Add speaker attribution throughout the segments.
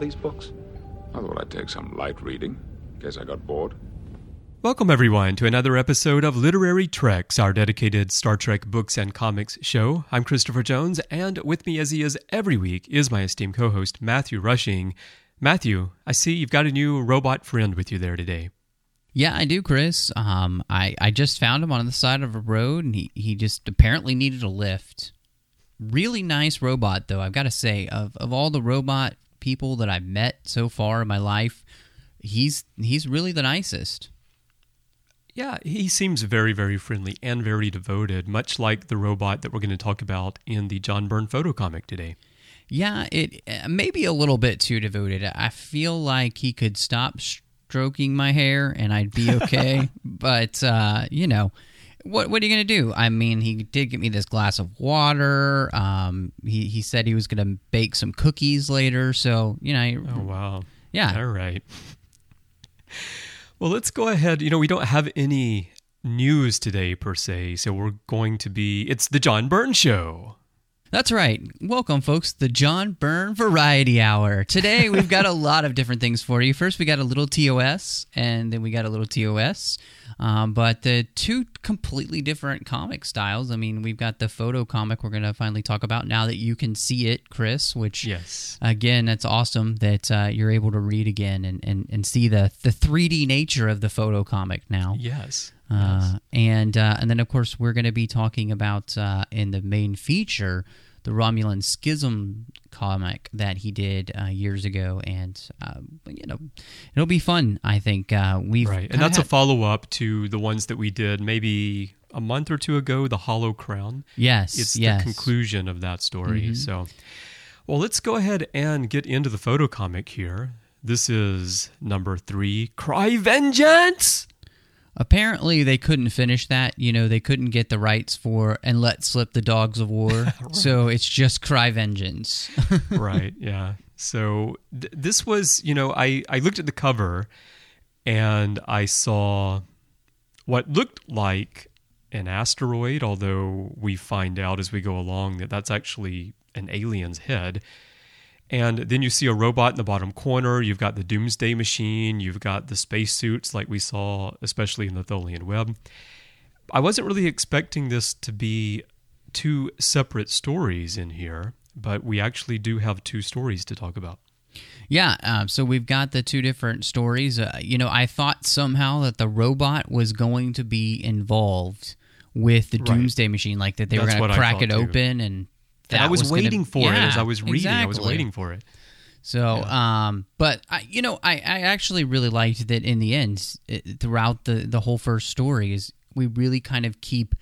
Speaker 1: These books?
Speaker 2: I thought I'd take some light reading, in case I got bored.
Speaker 3: Welcome, everyone, to another episode of Literary Treks, our dedicated Star Trek books and comics show. I'm Christopher Jones, and with me, as he is every week, is my esteemed co host, Matthew Rushing. Matthew, I see you've got a new robot friend with you there today.
Speaker 4: Yeah, I do, Chris. Um, I, I just found him on the side of a road, and he, he just apparently needed a lift. Really nice robot, though, I've got to say. Of, of all the robot people that I've met so far in my life, he's he's really the nicest.
Speaker 3: Yeah, he seems very, very friendly and very devoted, much like the robot that we're going to talk about in the John Byrne photo comic today.
Speaker 4: Yeah, it uh, maybe a little bit too devoted. I feel like he could stop stroking my hair and I'd be okay. but uh, you know, what what are you gonna do? I mean, he did get me this glass of water. Um, he he said he was gonna bake some cookies later. So you know,
Speaker 3: Oh, wow.
Speaker 4: yeah,
Speaker 3: All right. Well, let's go ahead. You know, we don't have any news today per se, so we're going to be. It's the John Byrne Show.
Speaker 4: That's right. Welcome, folks, the John Byrne Variety Hour. Today, we've got a lot of different things for you. First, we got a little TOS, and then we got a little TOS. Um, but the two completely different comic styles. I mean, we've got the photo comic we're going to finally talk about now that you can see it, Chris, which,
Speaker 3: Yes.
Speaker 4: again, that's awesome that uh, you're able to read again and, and, and see the, the 3D nature of the photo comic now.
Speaker 3: Yes.
Speaker 4: Uh, and uh, and then of course we're going to be talking about uh, in the main feature the Romulan Schism comic that he did uh, years ago, and uh, you know it'll be fun. I think uh, we've
Speaker 3: Right. And that's a follow up to the ones that we did maybe a month or two ago, The Hollow Crown.
Speaker 4: yes,
Speaker 3: It's
Speaker 4: yes.
Speaker 3: the conclusion of that story. So, well, let's go ahead and get into the photo comic here. This is number three Cry Vengeance!
Speaker 4: Apparently, they couldn't finish that. You know, they couldn't get the rights for and let slip the Dogs of War. So it's just Cry Vengeance.
Speaker 3: right yeah so th- this was you know i i looked at the cover and i saw what looked like an asteroid although we find out as we go along that that's actually an alien's head and then you see a robot in the bottom corner you've got the doomsday machine you've got the spacesuits like we saw especially in the tholian web i wasn't really expecting this to be two separate stories in here, but we actually do have two stories to talk about.
Speaker 4: Yeah, um, so we've got the two different stories. Uh, you know, I thought somehow that the robot was going to be involved with the
Speaker 3: Right.
Speaker 4: Doomsday Machine, like that they were going to crack it
Speaker 3: too.
Speaker 4: open, and that
Speaker 3: I was,
Speaker 4: gonna-
Speaker 3: waiting for it as I was reading. I was waiting for it.
Speaker 4: So, um, but I, you know, I, I actually really liked that in the end, it, throughout the the whole first story, is we really kind of keep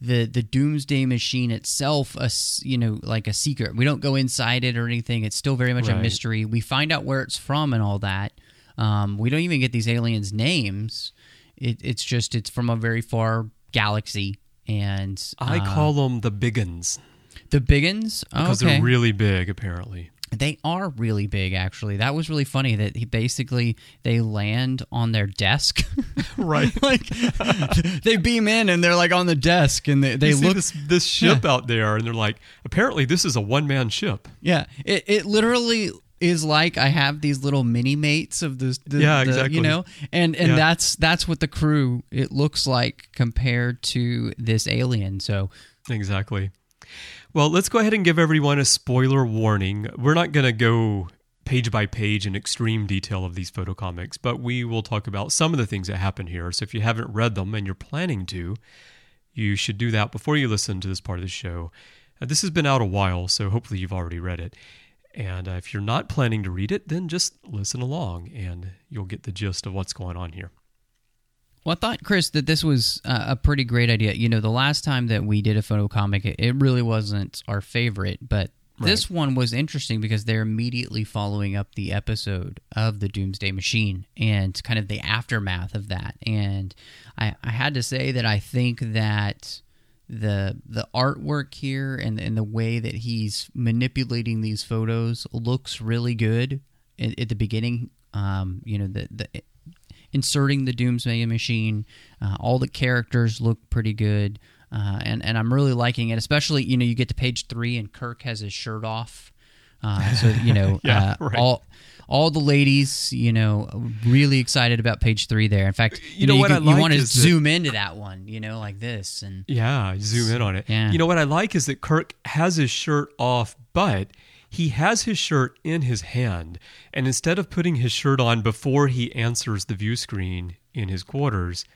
Speaker 4: the the Doomsday Machine itself, a you know, like a secret. We don't go inside it or anything. It's still very much a mystery. We find out where it's from and all that. Um, we don't even get these aliens' names. It, it's just it's from a very far galaxy, and
Speaker 3: I
Speaker 4: uh,
Speaker 3: call them the biggins
Speaker 4: the biggins oh,
Speaker 3: because
Speaker 4: okay.
Speaker 3: they're really big, apparently.
Speaker 4: They are really big, actually. That was really funny that he basically they land on their desk,
Speaker 3: Right.
Speaker 4: like they beam in and they're like on the desk, and they, they
Speaker 3: you see
Speaker 4: look.
Speaker 3: this this ship out there, and they're like, apparently this is a one man ship.
Speaker 4: Yeah, it it literally is like I have these little mini mates of the, the
Speaker 3: Yeah,
Speaker 4: the-
Speaker 3: exactly.
Speaker 4: you know, and and
Speaker 3: Yeah.
Speaker 4: that's that's what the crew it looks like compared to this alien. So
Speaker 3: Exactly. Well, let's go ahead and give everyone a spoiler warning. We're not going to go page by page in extreme detail of these photo comics, but we will talk about some of the things that happen here. So if you haven't read them and you're planning to, you should do that before you listen to this part of the show. Uh, this has been out a while, so hopefully you've already read it. And uh, if you're not planning to read it, then just listen along and you'll get the gist of what's going on here.
Speaker 4: Well, I thought, Chris, that this was uh, a pretty great idea. You know, the last time that we did a photo comic, it, it really wasn't our favorite, but this one was interesting because they're immediately following up the episode of the Doomsday Machine and kind of the aftermath of that. And I, I had to say that I think that the the artwork here and and the way that he's manipulating these photos looks really good at, at the beginning. Um, you know, the the inserting the Doomsday Machine. Uh, all the characters look pretty good, uh, and and I'm really liking it. Especially, you know, you get to page three and Kirk has his shirt off, uh, so you know,
Speaker 3: Yeah,
Speaker 4: uh,
Speaker 3: right.
Speaker 4: all all the ladies, you know, really excited about page three there. In fact, you,
Speaker 3: You know
Speaker 4: know,
Speaker 3: what
Speaker 4: you,
Speaker 3: I
Speaker 4: can- you want to
Speaker 3: is that-
Speaker 4: zoom into that one, you know, like this, and
Speaker 3: Yeah, zoom in on it.
Speaker 4: Yeah.
Speaker 3: You know what I like is that Kirk has his shirt off, but he has his shirt in his hand. And instead of putting his shirt on before he answers the view screen in his quarters,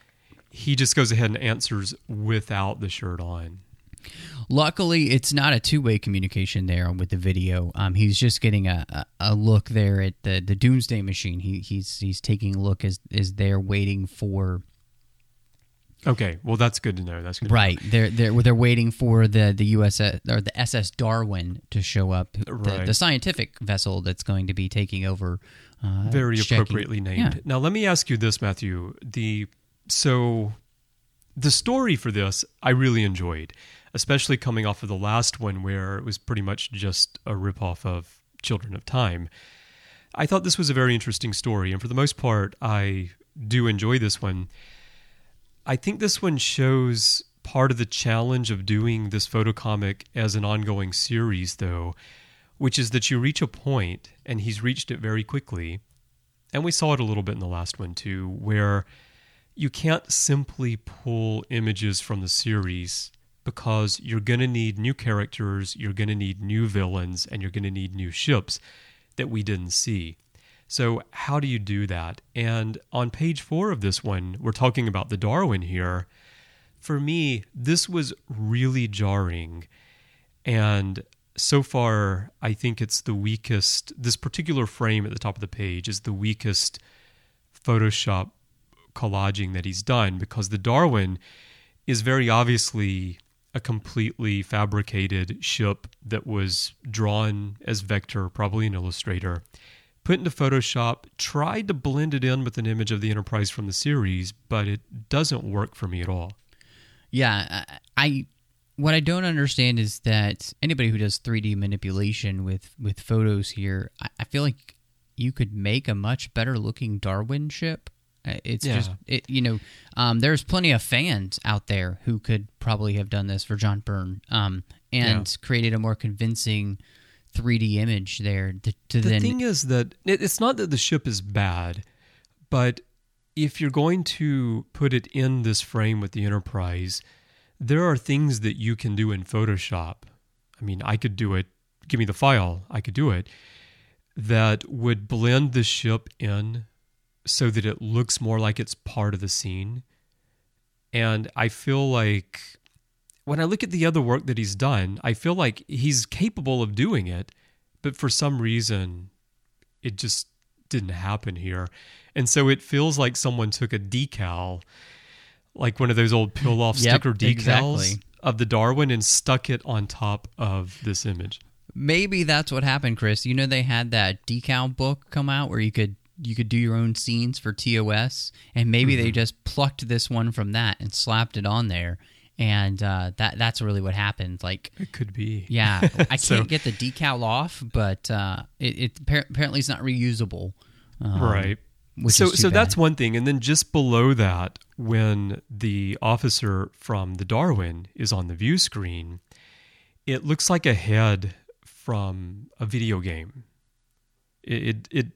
Speaker 3: he just goes ahead and answers without the shirt on.
Speaker 4: Luckily, it's not a two way communication there with the video. Um, he's just getting a, a, a look there at the, the Doomsday Machine. He, he's he's taking a look as is there waiting for
Speaker 3: Okay, well that's good to know. That's good.
Speaker 4: right. They're they're they're waiting for the the USS or the SS Darwin to show up, the,
Speaker 3: Right.
Speaker 4: the scientific vessel that's going to be taking over. Uh,
Speaker 3: Very
Speaker 4: checking-
Speaker 3: appropriately named.
Speaker 4: Yeah.
Speaker 3: Now let me ask you this, Matthew. The so the story for this I really enjoyed, especially coming off of the last one where it was pretty much just a ripoff of Children of Time. I thought this was a very interesting story, and for the most part, I do enjoy this one. I think this one shows part of the challenge of doing this photocomic as an ongoing series, though, which is that you reach a point, and he's reached it very quickly, and we saw it a little bit in the last one too, where you can't simply pull images from the series because you're going to need new characters, you're going to need new villains, and you're going to need new ships that we didn't see. So, how do you do that? And on page four of this one, we're talking about the Darwin here. For me, this was really jarring. And so far, I think it's the weakest. This particular frame at the top of the page is the weakest Photoshop collaging that he's done because the Darwin is very obviously a completely fabricated ship that was drawn as vector, probably an illustrator, put into Photoshop, tried to blend it in with an image of the Enterprise from the series, but it doesn't work for me at all.
Speaker 4: Yeah, I, I what I don't understand is that anybody who does 3D manipulation with with photos here, I, I feel like you could make a much better looking Darwin ship. Uh, It's
Speaker 3: Yeah.
Speaker 4: just it, you know, um, there's plenty of fans out there who could probably have done this for John Byrne um, and
Speaker 3: Yeah.
Speaker 4: created a more convincing 3D image there to, to
Speaker 3: the
Speaker 4: then
Speaker 3: thing is that it's not that the ship is bad, but if you're going to put it in this frame with the Enterprise, there are things that you can do in Photoshop. I mean, I could do it. Give me the file. I could do it. That would blend the ship in so that it looks more like it's part of the scene. And I feel like when I look at the other work that he's done, I feel like he's capable of doing it, but for some reason, it just didn't happen here. And so it feels like someone took a decal, like one of those old peel off
Speaker 4: Yep,
Speaker 3: sticker decals
Speaker 4: exactly.
Speaker 3: of the Darwin, and stuck it on top of this image.
Speaker 4: Maybe that's what happened, Chris. You know they had that decal book come out where you could you could do your own scenes for TOS, and maybe
Speaker 3: Mm-hmm.
Speaker 4: they just plucked this one from that and slapped it on there, and uh, that that's really what happened. Like,
Speaker 3: It could be.
Speaker 4: yeah, I can't get the decal off, but uh, it, it appar- apparently it's not reusable. Um,
Speaker 3: right. so so that's one thing, and then just below that, when the officer from the Darwin is on the view screen, it looks like a head from a video game. It it, it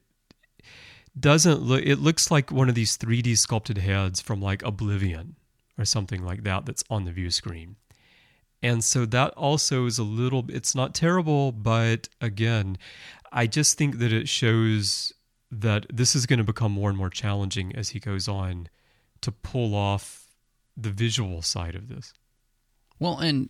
Speaker 3: doesn't look. It looks like one of these 3D sculpted heads from like Oblivion or something like that. That's on the view screen. And so that also is a little. It's not terrible, but again, I just think that it shows that this is going to become more and more challenging as he goes on to pull off the visual side of this.
Speaker 4: Well, and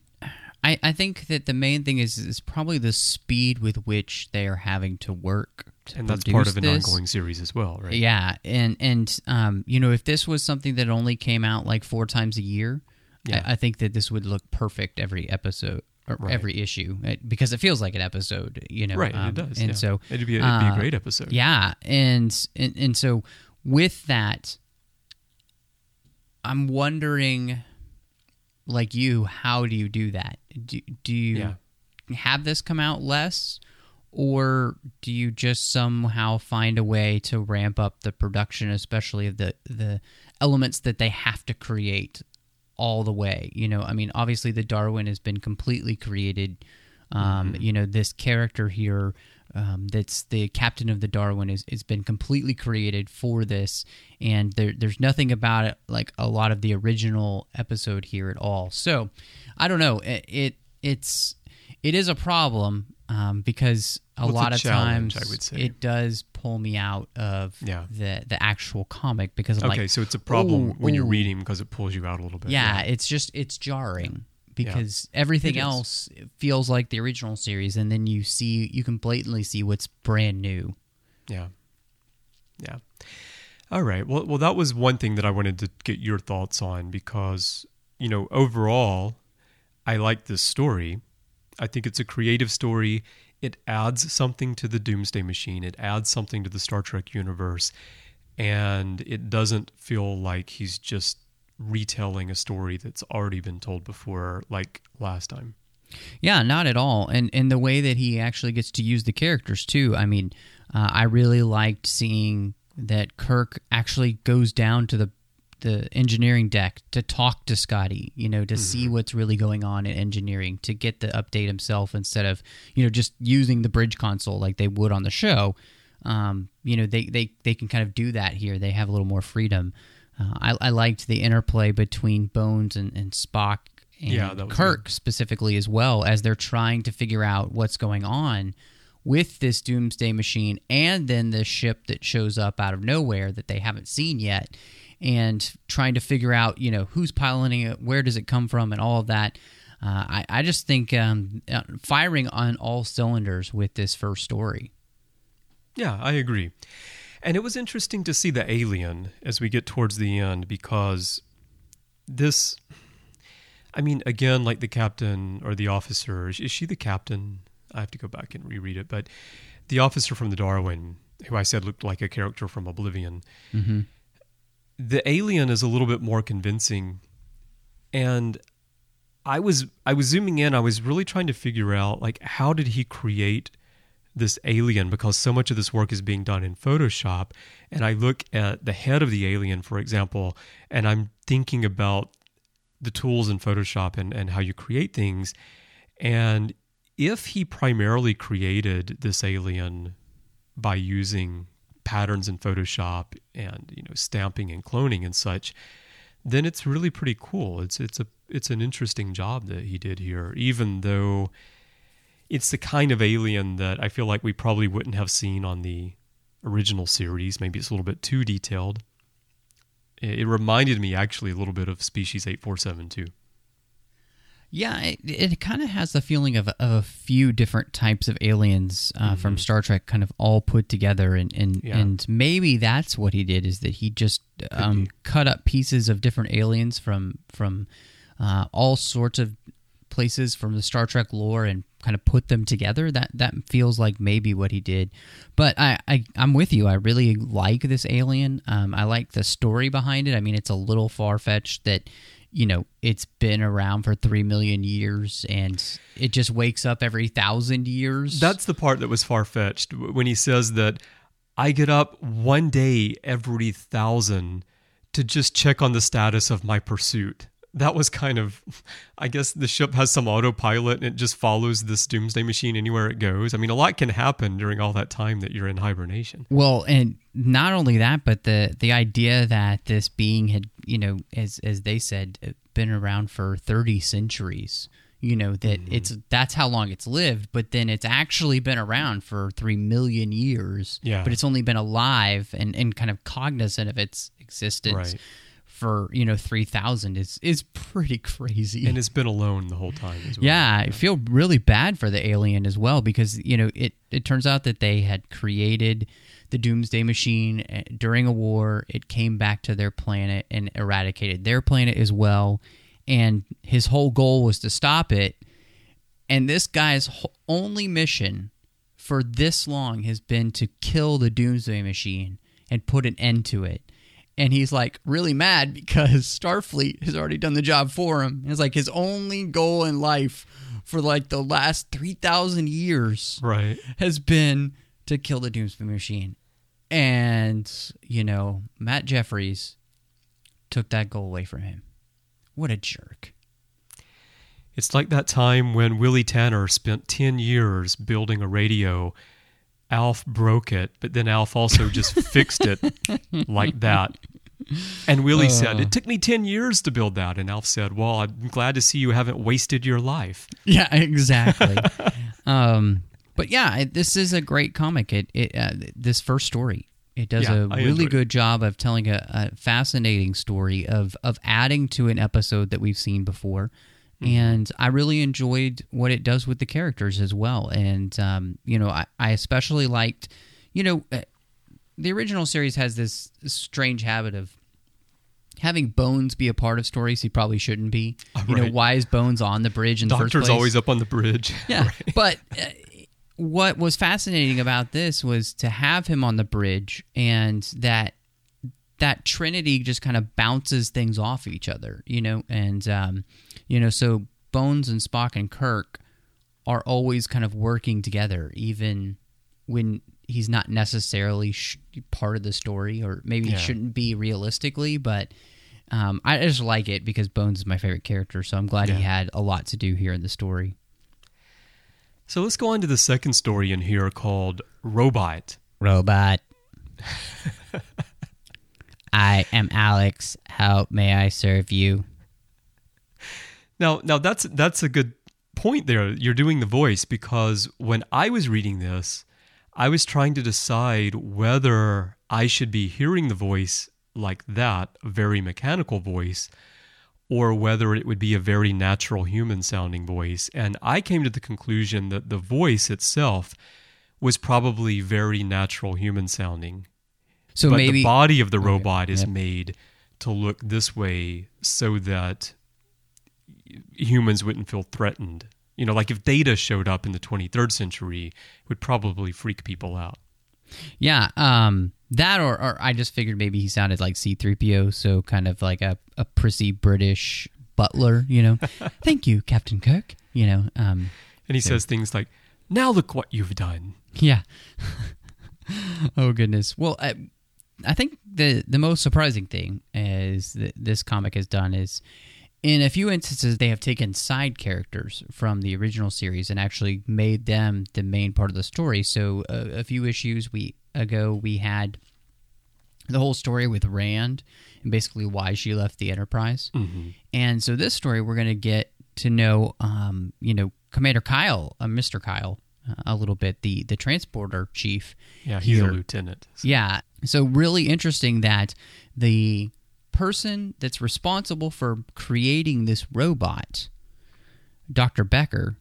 Speaker 4: I, I think that the main thing is is probably the speed with which they are having to work. To
Speaker 3: and that's part of an
Speaker 4: this.
Speaker 3: ongoing series as well, right?
Speaker 4: Yeah, and and um, you know, if this was something that only came out like four times a year,
Speaker 3: Yeah.
Speaker 4: I, I think that this would look perfect every episode or
Speaker 3: Right.
Speaker 4: every issue uh, because it feels like an episode, you know.
Speaker 3: Right,
Speaker 4: um,
Speaker 3: it does.
Speaker 4: And
Speaker 3: yeah.
Speaker 4: so
Speaker 3: it'd be a, it'd be
Speaker 4: uh,
Speaker 3: a great episode.
Speaker 4: Yeah, and, and and so with that, I'm wondering, like you, how do you do that? Do do you
Speaker 3: Yeah.
Speaker 4: have this come out less, or do you just somehow find a way to ramp up the production, especially of the the elements that they have to create all the way? You know, I mean, obviously the Darwin has been completely created. Um, You know, this character here. Um, that's the captain of the Darwin is has been completely created for this, and there, there's nothing about it like a lot of the original episode here at all. So, I don't know. It, it it's it is a problem um, because a
Speaker 3: Well, it's a
Speaker 4: lot of times
Speaker 3: I would say.
Speaker 4: it does pull me out of
Speaker 3: Yeah.
Speaker 4: the the actual comic because I'm
Speaker 3: Okay,
Speaker 4: like,
Speaker 3: so it's a problem
Speaker 4: "Ooh,
Speaker 3: when you're reading because it pulls you out a little bit.
Speaker 4: Yeah, it's just it's jarring because everything else feels like the original series, and then you see you can blatantly see what's brand new.
Speaker 3: Yeah. Yeah. All right. Well, well, that was one thing that I wanted to get your thoughts on because, you know, overall, I like this story. I think it's a creative story. It adds something to the Doomsday Machine. It adds something to the Star Trek universe, and it doesn't feel like he's just retelling a story that's already been told before, like last time.
Speaker 4: Yeah, not at all. And and the way that he actually gets to use the characters too. I mean, uh, I really liked seeing that Kirk actually goes down to the the engineering deck to talk to Scotty, you know, to see what's really going on in engineering, to get the update himself instead of, you know, just using the bridge console like they would on the show. Um, you know, they, they, they can kind of do that here. They have a little more freedom. Uh, I, I liked the interplay between Bones and, and Spock and
Speaker 3: Yeah,
Speaker 4: Kirk specifically as well as they're trying to figure out what's going on with this doomsday machine and then the ship that shows up out of nowhere that they haven't seen yet and trying to figure out you know who's piloting it where does it come from and all of that. Uh, I, I just think um, uh, firing on all cylinders with this first story.
Speaker 3: Yeah, I agree. And it was interesting to see the alien as we get towards the end because this I mean, again, like the captain or the officer, is she the captain? I have to go back and reread it, but the officer from the Darwin, who I said looked like a character from Oblivion, mm-hmm. the alien is a little bit more convincing. And I was I was zooming in, I was really trying to figure out like how did he create this alien because so much of this work is being done in Photoshop. And I look at the head of the alien, for example, and I'm thinking about the tools in Photoshop and, and how you create things. And if he primarily created this alien by using patterns in Photoshop and you know stamping and cloning and such, then it's really pretty cool. It's it's a it's an interesting job that he did here, even though it's the kind of alien that I feel like we probably wouldn't have seen on the original series. Maybe it's a little bit too detailed. It, reminded me actually a little bit of Species eight four seven two.
Speaker 4: Yeah, it, it kind of has the feeling of, of a few different types of aliens uh, from Star Trek, kind of all put together, and and,
Speaker 3: Yeah.
Speaker 4: and maybe that's what he did is that he just um, cut up pieces of different aliens from from uh, all sorts of places from the Star Trek lore and kind of put them together. That that feels like maybe what he did. But I, I I'm with you. I really like this alien. Um, I like the story behind it. I mean, it's a little far fetched that you know it's been around for three million years and it just wakes up every thousand years.
Speaker 3: That's the part that was far fetched when he says that I get up one day every thousand to just check on the status of my pursuit. That was kind of I guess the ship has some autopilot and it just follows this doomsday machine anywhere it goes. I mean, a lot can happen during all that time that you're in hibernation.
Speaker 4: Well, and not only that, but the the idea that this being had, you know, as as they said, been around for 30 centuries. You know that
Speaker 3: Mm-hmm.
Speaker 4: it's that's how long it's lived, but then it's actually been around for three million years.
Speaker 3: Yeah.
Speaker 4: but it's only been alive and, and kind of cognizant of its existence
Speaker 3: Right.
Speaker 4: For you know three thousand is is pretty crazy.
Speaker 3: And it's been alone the whole time as well.
Speaker 4: Yeah, I feel really bad for the alien as well because you know it it turns out that they had created the doomsday machine eh, during a war. It came back to their planet and eradicated their planet as well. And his whole goal was to stop it. And this guy's only mission for this long has been to kill the doomsday machine and put an end to it. And he's like really mad because Starfleet has already done the job for him. It's like his only goal in life for like the last 3,000 years
Speaker 3: Right.
Speaker 4: has been to kill the doomsday machine. And, you know, Matt Jeffries took that goal away from him. What a jerk.
Speaker 3: It's like that time when Willie Tanner spent 10 years building a radio. Alf broke it, but then Alf also just fixed it like that. And Willie said, It took me 10 years to build that. And Alf said, Well, I'm glad to see you haven't wasted your life.
Speaker 4: Yeah, exactly. um, but yeah, it, this is a great comic. It, it uh, this first story, it does
Speaker 3: Yeah,
Speaker 4: a
Speaker 3: I
Speaker 4: really good job of telling a, a fascinating story of of adding to an episode that we've seen before.
Speaker 3: Mm-hmm.
Speaker 4: And I really enjoyed what it does with the characters as well. And um, you know, I, I especially liked, you know, uh, the original series has this strange habit of having Bones be a part of stories he probably shouldn't be. You know, why is Bones on the bridge in the first
Speaker 3: Doctor's
Speaker 4: place?
Speaker 3: always up on the bridge.
Speaker 4: Yeah, but uh, what was fascinating about this was to have him on the bridge and that that trinity just kind of bounces things off each other, you know, and um, you know, so Bones and Spock and Kirk are always kind of working together, even when he's not necessarily sh- part of the story, or maybe
Speaker 3: Yeah.
Speaker 4: he shouldn't be realistically, but. Um, I just like it because Bones is my favorite character, so I'm glad he had a lot to do here in the story.
Speaker 3: So let's go on to the second story in here called Robot.
Speaker 4: Robot. I am Alex. How may I serve you?
Speaker 3: Now, now that's that's a good point there. You're doing the voice because when I was reading this, I was trying to decide whether I should be hearing the voice like that, a very mechanical voice, or whether it would be a very natural human sounding voice. And I came to the conclusion that the voice itself was probably very natural human sounding.
Speaker 4: So
Speaker 3: but
Speaker 4: maybe
Speaker 3: the body of the
Speaker 4: Okay,
Speaker 3: robot is
Speaker 4: yep.
Speaker 3: made to look this way so that humans wouldn't feel threatened. You know, like if Data showed up in the 23rd century, it would probably freak people out.
Speaker 4: yeah, um, that or, or I just figured maybe he sounded like C-3PO, so kind of like a, a prissy British butler, you know. Thank you, Captain Kirk. You know, um,
Speaker 3: And he says things like, "Now look what you've done."
Speaker 4: yeah. oh goodness. Well, I, I think the the most surprising thing is that this comic has done is in a few instances they have taken side characters from the original series and actually made them the main part of the story. So a, a few issues we ago we had the whole story with Rand and basically why she left the Enterprise. And so this story we're going to get to know um, you know Commander Kyle, uh, Mr. Kyle uh, a little bit the the transporter chief
Speaker 3: Yeah, he's
Speaker 4: here.
Speaker 3: a lieutenant.
Speaker 4: yeah. So really interesting that the person that's responsible for creating this robot, Dr. Becker,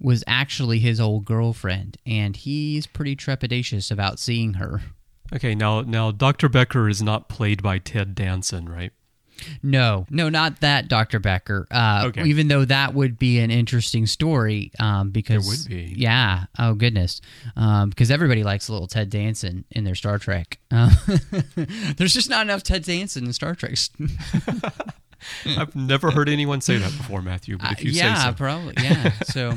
Speaker 4: was actually his old girlfriend, and he's pretty trepidatious about seeing her.
Speaker 3: Okay, now now Dr. Becker is not played by Ted Danson, right?
Speaker 4: No, no, not that Dr. Becker. Uh,
Speaker 3: Okay.
Speaker 4: Even though that would be an interesting story, um, because
Speaker 3: would be.
Speaker 4: Yeah. Oh goodness. Um, because everybody likes a little Ted Danson in their Star Trek. Uh, there's just not enough Ted Danson in Star Trek.
Speaker 3: I've never heard anyone say that before, Matthew. But if you
Speaker 4: Uh, yeah,
Speaker 3: say so,
Speaker 4: probably. Yeah. so,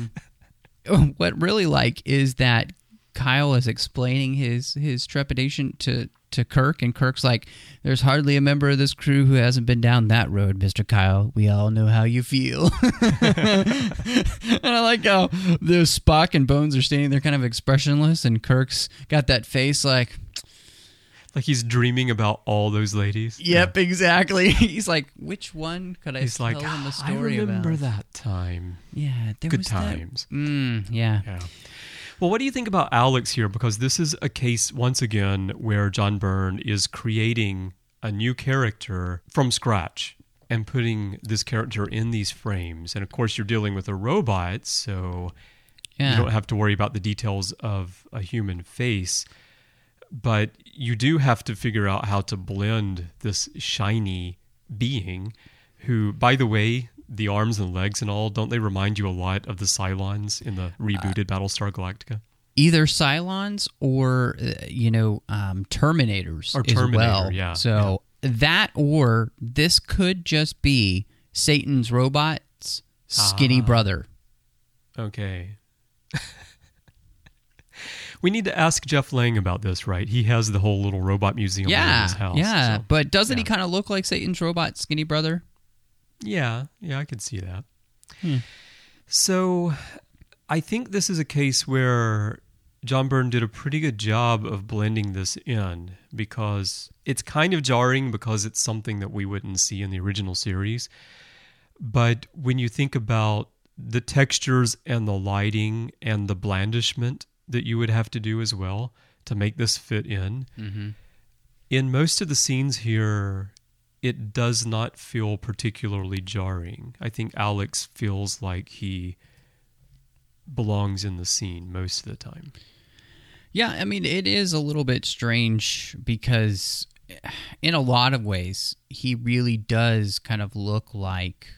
Speaker 4: what really like is that Kyle is explaining his his trepidation to to Kirk, and Kirk's like, "There's hardly a member of this crew who hasn't been down that road, Mister Kyle. We all know how you feel." and I like how the Spock and Bones are standing there, kind of expressionless, and Kirk's got that face like,
Speaker 3: Like he's dreaming about all those ladies.
Speaker 4: "Yep, exactly." He's like, "Which one could I
Speaker 3: He's
Speaker 4: tell
Speaker 3: like,
Speaker 4: him a
Speaker 3: "Ah, I remember
Speaker 4: about?"
Speaker 3: that time.
Speaker 4: Yeah, there
Speaker 3: Good
Speaker 4: was that-
Speaker 3: times.
Speaker 4: Mm, yeah.
Speaker 3: Yeah. Well, what do you think about Alex here? Because this is a case, once again, where John Byrne is creating a new character from scratch and putting this character in these frames. And of course, you're dealing with a robot, so
Speaker 4: Yeah.
Speaker 3: you don't have to worry about the details of a human face. But you do have to figure out how to blend this shiny being who, by the way, the arms and legs and all, don't they remind you a lot of the Cylons in the rebooted Battlestar Galactica?
Speaker 4: either Cylons or uh, you know um, Terminators
Speaker 3: Or
Speaker 4: as well.
Speaker 3: yeah,
Speaker 4: So that or this could just be Satan's robot's skinny
Speaker 3: Ah.
Speaker 4: brother.
Speaker 3: Okay. we need to ask Jeff Lang about this, right? He has the whole little robot museum there in
Speaker 4: Yeah,
Speaker 3: his house.
Speaker 4: yeah.
Speaker 3: so-
Speaker 4: but doesn't he kind of look like Satan's robot skinny brother?
Speaker 3: Yeah, yeah, I could see that.
Speaker 4: Hmm.
Speaker 3: So, I think this is a case where John Byrne did a pretty good job of blending this in because it's kind of jarring because it's something that we wouldn't see in the original series. But when you think about the textures and the lighting and the blandishment that you would have to do as well to make this fit in, in most of the scenes here, it does not feel particularly jarring. I think Alex feels like he belongs in the scene most of the time.
Speaker 4: Yeah, I mean, it is a little bit strange because, eh, in a lot of ways, he really does kind of look like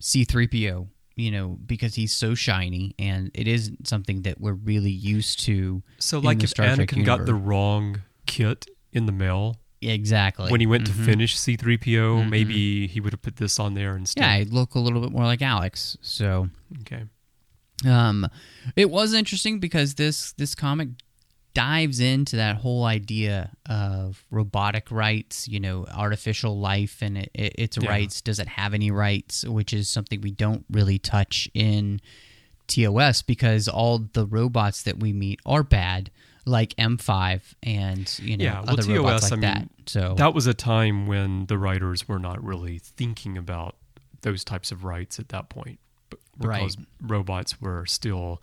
Speaker 4: C3PO, you know, because he's so shiny and it isn't something that we're really used to.
Speaker 3: So, like if
Speaker 4: Star
Speaker 3: Anakin got the wrong kit in the mail
Speaker 4: Exactly.
Speaker 3: when he went
Speaker 4: Mhm.
Speaker 3: to finish C3PO, maybe he would have put this on there instead.
Speaker 4: Yeah, he'd look a little bit more like Alex. So,
Speaker 3: Okay.
Speaker 4: Um, it was interesting because this this comic dives into that whole idea of robotic rights, you know, artificial life and it, it, its
Speaker 3: Yeah.
Speaker 4: rights. Does it have any rights? Which is something we don't really touch in TOS because all the robots that we meet are bad, like M5 and you know
Speaker 3: Yeah, well,
Speaker 4: other
Speaker 3: TOS,
Speaker 4: robots like
Speaker 3: I mean,
Speaker 4: that. So
Speaker 3: That was a time when the writers were not really thinking about those types of rights at that point. Because
Speaker 4: Right.
Speaker 3: robots were still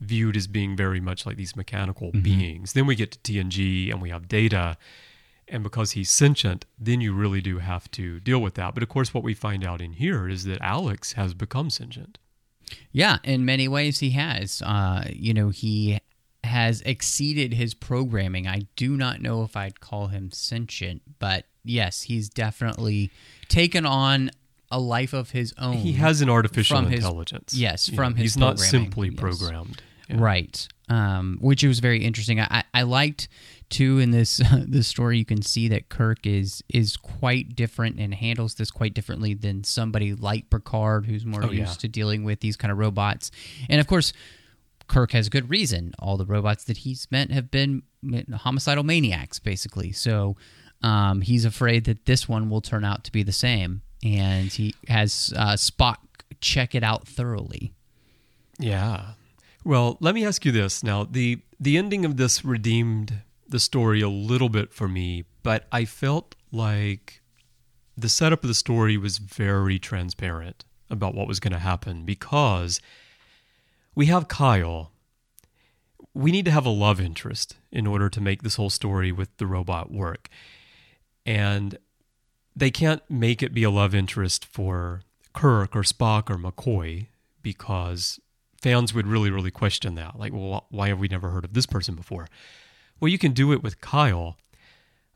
Speaker 3: viewed as being very much like these mechanical
Speaker 4: Mm-hmm.
Speaker 3: beings. Then we get to TNG and we have data. And because he's sentient, then you really do have to deal with that. But of course, what we find out in here is that Alex has become sentient.
Speaker 4: Yeah, in many ways he has. Uh, you know, he has exceeded his programming. I do not know if I'd call him sentient, but yes, he's definitely taken on a life of his own.
Speaker 3: He has an artificial
Speaker 4: his-
Speaker 3: intelligence.
Speaker 4: yes, from
Speaker 3: know,
Speaker 4: his
Speaker 3: He's not simply
Speaker 4: yes.
Speaker 3: programmed. Yeah.
Speaker 4: Right. Um, which was very interesting. I, I- liked too in this this story you can see that Kirk is is quite different and handles this quite differently than somebody like Picard who's more
Speaker 3: Oh,
Speaker 4: used
Speaker 3: yeah.
Speaker 4: to dealing with these kind of robots. And of course, Kirk has good reason. All the robots that he's met have been homicidal maniacs, basically. So um, he's afraid that this one will turn out to be the same, and he has uh, Spock check it out thoroughly.
Speaker 3: Yeah. Well, let me ask you this now. The the ending of this redeemed the story a little bit for me, but I felt like the setup of the story was very transparent about what was going to happen because we have Kyle. We need to have a love interest in order to make this whole story with the robot work. And they can't make it be a love interest for Kirk or Spock or McCoy because fans would really, really question that. Like, well, why have we never heard of this person before? Well, you can do it with Kyle,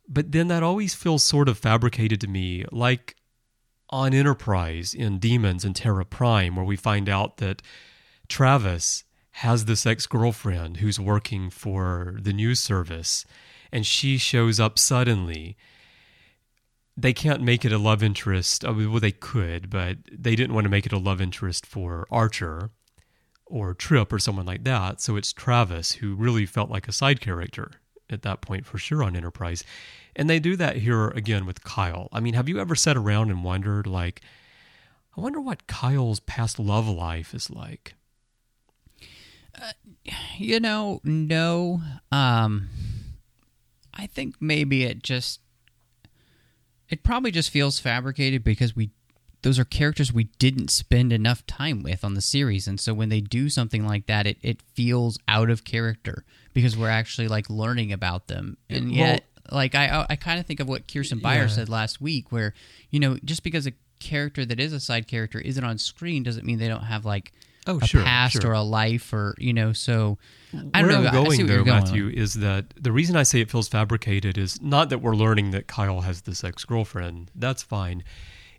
Speaker 3: but then that always feels sort of fabricated to me, like on Enterprise in Demons and Terra Prime, where we find out that Travis has this ex girlfriend who's working for the news service, and she shows up suddenly they can't make it a love interest. I mean, well, they could, but they didn't want to make it a love interest for Archer or Trip or someone like that. So it's Travis who really felt like a side character at that point for sure on Enterprise. And they do that here again with Kyle. I mean, have you ever sat around and wondered, like, I wonder what Kyle's past love life is like?
Speaker 4: You know, no. Um, I think maybe it just it probably just feels fabricated because we those are characters we didn't spend enough time with on the series and so when they do something like that it, it feels out of character because we're actually like learning about them and yet like i i kind of think of what kirsten Beyer
Speaker 3: Yeah.
Speaker 4: said last week where you know just because a character that is a side character isn't on screen doesn't mean they don't have like
Speaker 3: Oh,
Speaker 4: a
Speaker 3: sure,
Speaker 4: past
Speaker 3: sure.
Speaker 4: or a life or you know so i
Speaker 3: Where
Speaker 4: don't know
Speaker 3: I'm
Speaker 4: I see
Speaker 3: going though, Matthew, is that the reason I say it feels fabricated is not that we're learning that Kyle has this ex girlfriend. That's fine.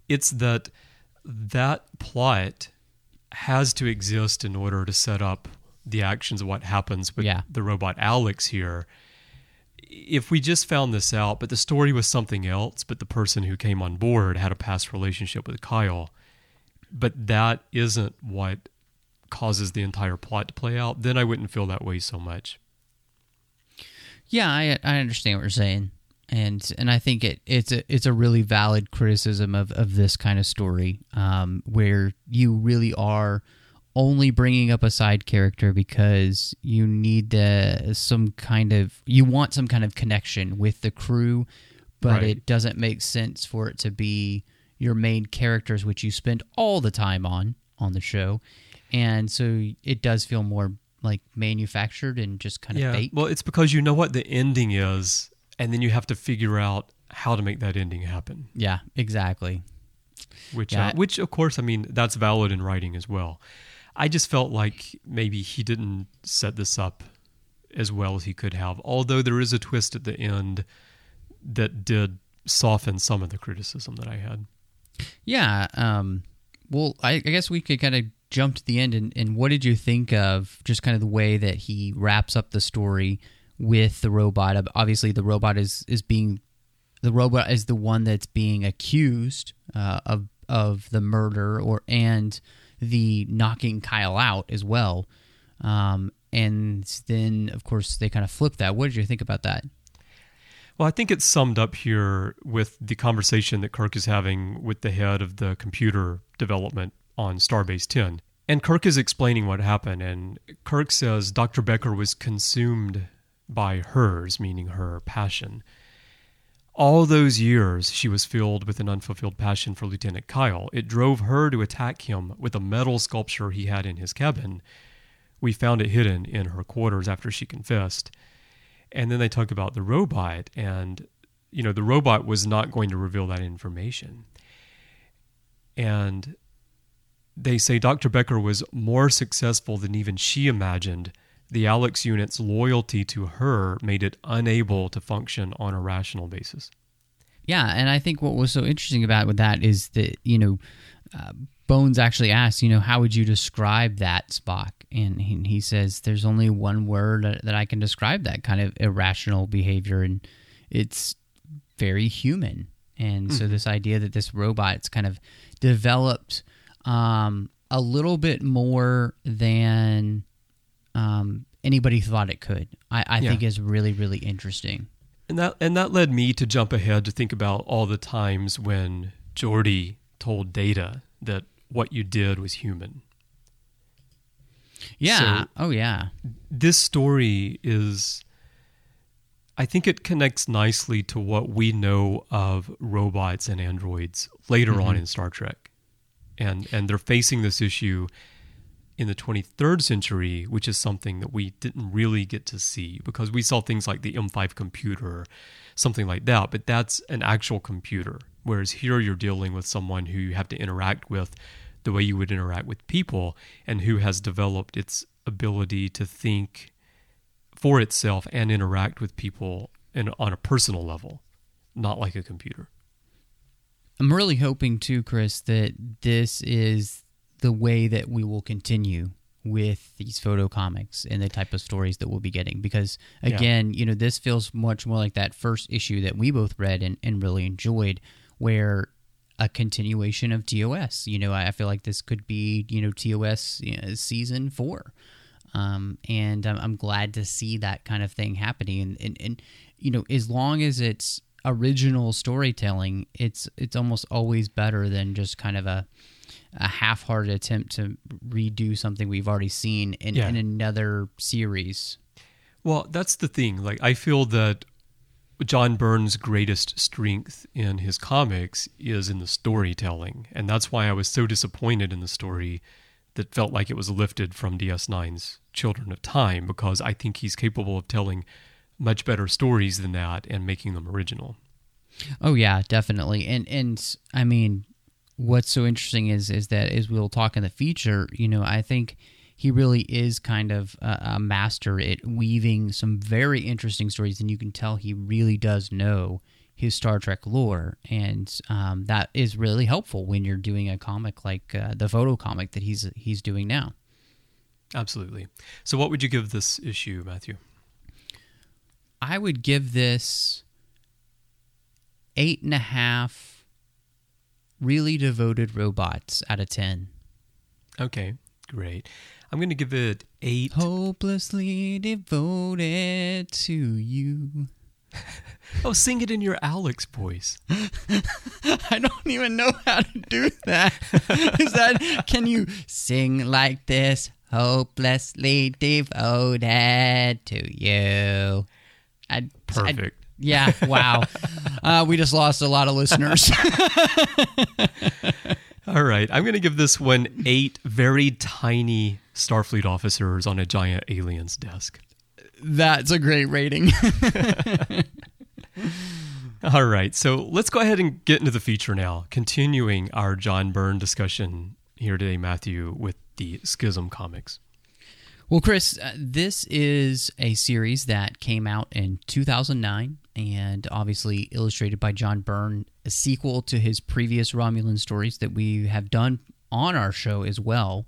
Speaker 3: It's that that plot has to exist in order to set up the actions of what happens with
Speaker 4: Yeah.
Speaker 3: the robot Alex here. If we just found this out, but the story was something else, but the person who came on board had a past relationship with Kyle, but that isn't what causes the entire plot to play out, then I wouldn't feel that way so much.
Speaker 4: Yeah, I I understand what you're saying, and and I think it it's a it's a really valid criticism of of this kind of story, um, where you really are only bringing up a side character because you need uh, some kind of you want some kind of connection with the crew, but
Speaker 3: Right.
Speaker 4: it doesn't make sense for it to be your main characters, which you spend all the time on on the show, and so it does feel more like manufactured and just kind of fake.
Speaker 3: Well, it's because you know what the ending is, and then you have to figure out how to make that ending happen.
Speaker 4: Yeah, exactly.
Speaker 3: Which,
Speaker 4: Yeah.
Speaker 3: uh, which of course, I mean, that's valid in writing as well. I just felt like maybe he didn't set this up as well as he could have. Although there is a twist at the end that did soften some of the criticism that I had.
Speaker 4: Yeah. Um, well, I, I guess we could kind of jump to the end. And, and what did you think of just kind of the way that he wraps up the story with the robot? Obviously, the robot is is being the robot is the one that's being accused uh, of of the murder or and the knocking Kyle out as well. Um, and then, of course, they kind of flip that. What did you think about that?
Speaker 3: Well, I think it's summed up here with the conversation that Kirk is having with the head of the computer development on Starbase 10. And Kirk is explaining what happened. And Kirk says Dr. Becker was consumed by hers, meaning her passion. All those years, she was filled with an unfulfilled passion for Lieutenant Kyle. It drove her to attack him with a metal sculpture he had in his cabin. We found it hidden in her quarters after she confessed and then they talk about the robot and you know the robot was not going to reveal that information and they say dr becker was more successful than even she imagined the alex unit's loyalty to her made it unable to function on a rational basis
Speaker 4: Yeah, and I think what was so interesting about with that is that you know, uh, Bones actually asked, you know, how would you describe that Spock? And he, he says, "There's only one word that, that I can describe that kind of irrational behavior, and it's very human." And so this idea that this robot's kind of developed um, a little bit more than um, anybody thought it could, I, I
Speaker 3: Yeah.
Speaker 4: think is really really interesting.
Speaker 3: And that and that led me to jump ahead to think about all the times when Geordi told Data that what you did was human.
Speaker 4: Yeah.
Speaker 3: So-
Speaker 4: oh yeah.
Speaker 3: This story is I think it connects nicely to what we know of robots and androids later on in Star Trek. And and they're facing this issue in the 23rd century, which is something that we didn't really get to see because we saw things like the M5 computer, something like that, but that's an actual computer. Whereas here you're dealing with someone who you have to interact with the way you would interact with people and who has developed its ability to think for itself and interact with people in, on a personal level, not like a computer.
Speaker 4: I'm really hoping too, Chris, that this is the way that we will continue with these photo comics and the type of stories that we'll be getting. Because
Speaker 3: Yeah.
Speaker 4: again, you know, this feels much more like that first issue that we both read and, and really enjoyed, where a continuation of TOS. You know, I I feel like this could be, you know, TOS you know, season four. um, and I'm, I'm glad to see that kind of thing happening. And, and and you know, as long as it's original storytelling, it's it's almost always better than just kind of a a half-hearted attempt to redo something we've already seen in,
Speaker 3: Yeah.
Speaker 4: in another series.
Speaker 3: Well, that's the thing. Like, I feel that John Byrne's greatest strength in his comics is in the storytelling. And that's why I was so disappointed in the story that felt like it was lifted from DS9's Children of Time, because I think he's capable of telling much better stories than that and making them original.
Speaker 4: Oh yeah, definitely. And and I mean, what's so interesting is is that as we'll talk in the future, you know, I think he really is kind of a, a master at weaving some very interesting stories, and you can tell he really does know his Star Trek lore, and um, that is really helpful when you're doing a comic like uh, the photo comic that he's he's doing now.
Speaker 3: Absolutely. So, what would you give this issue, Matthew?
Speaker 4: I would give this eight and a half really devoted robots out of ten.
Speaker 3: Okay, great. I'm going to give it eight.
Speaker 4: Hopelessly devoted to you.
Speaker 3: Oh, sing it in your Alex voice.
Speaker 4: I don't even know how to do that. Is that can you sing like this? Hopelessly devoted to you. I,
Speaker 3: Perfect.
Speaker 4: yeah, wow. Uh, we just lost a lot of listeners.
Speaker 3: All right, I'm going to give this one eight very tiny Starfleet officers on a giant alien's desk.
Speaker 4: That's a great rating.
Speaker 3: All right, so let's go ahead and get into the feature now, continuing our John Byrne discussion here today, Matthew, with the Schism comics.
Speaker 4: Well, Chris, uh, this is a series that came out in 2009 and obviously illustrated by John Byrne, a sequel to his previous Romulan stories that we have done on our show as well.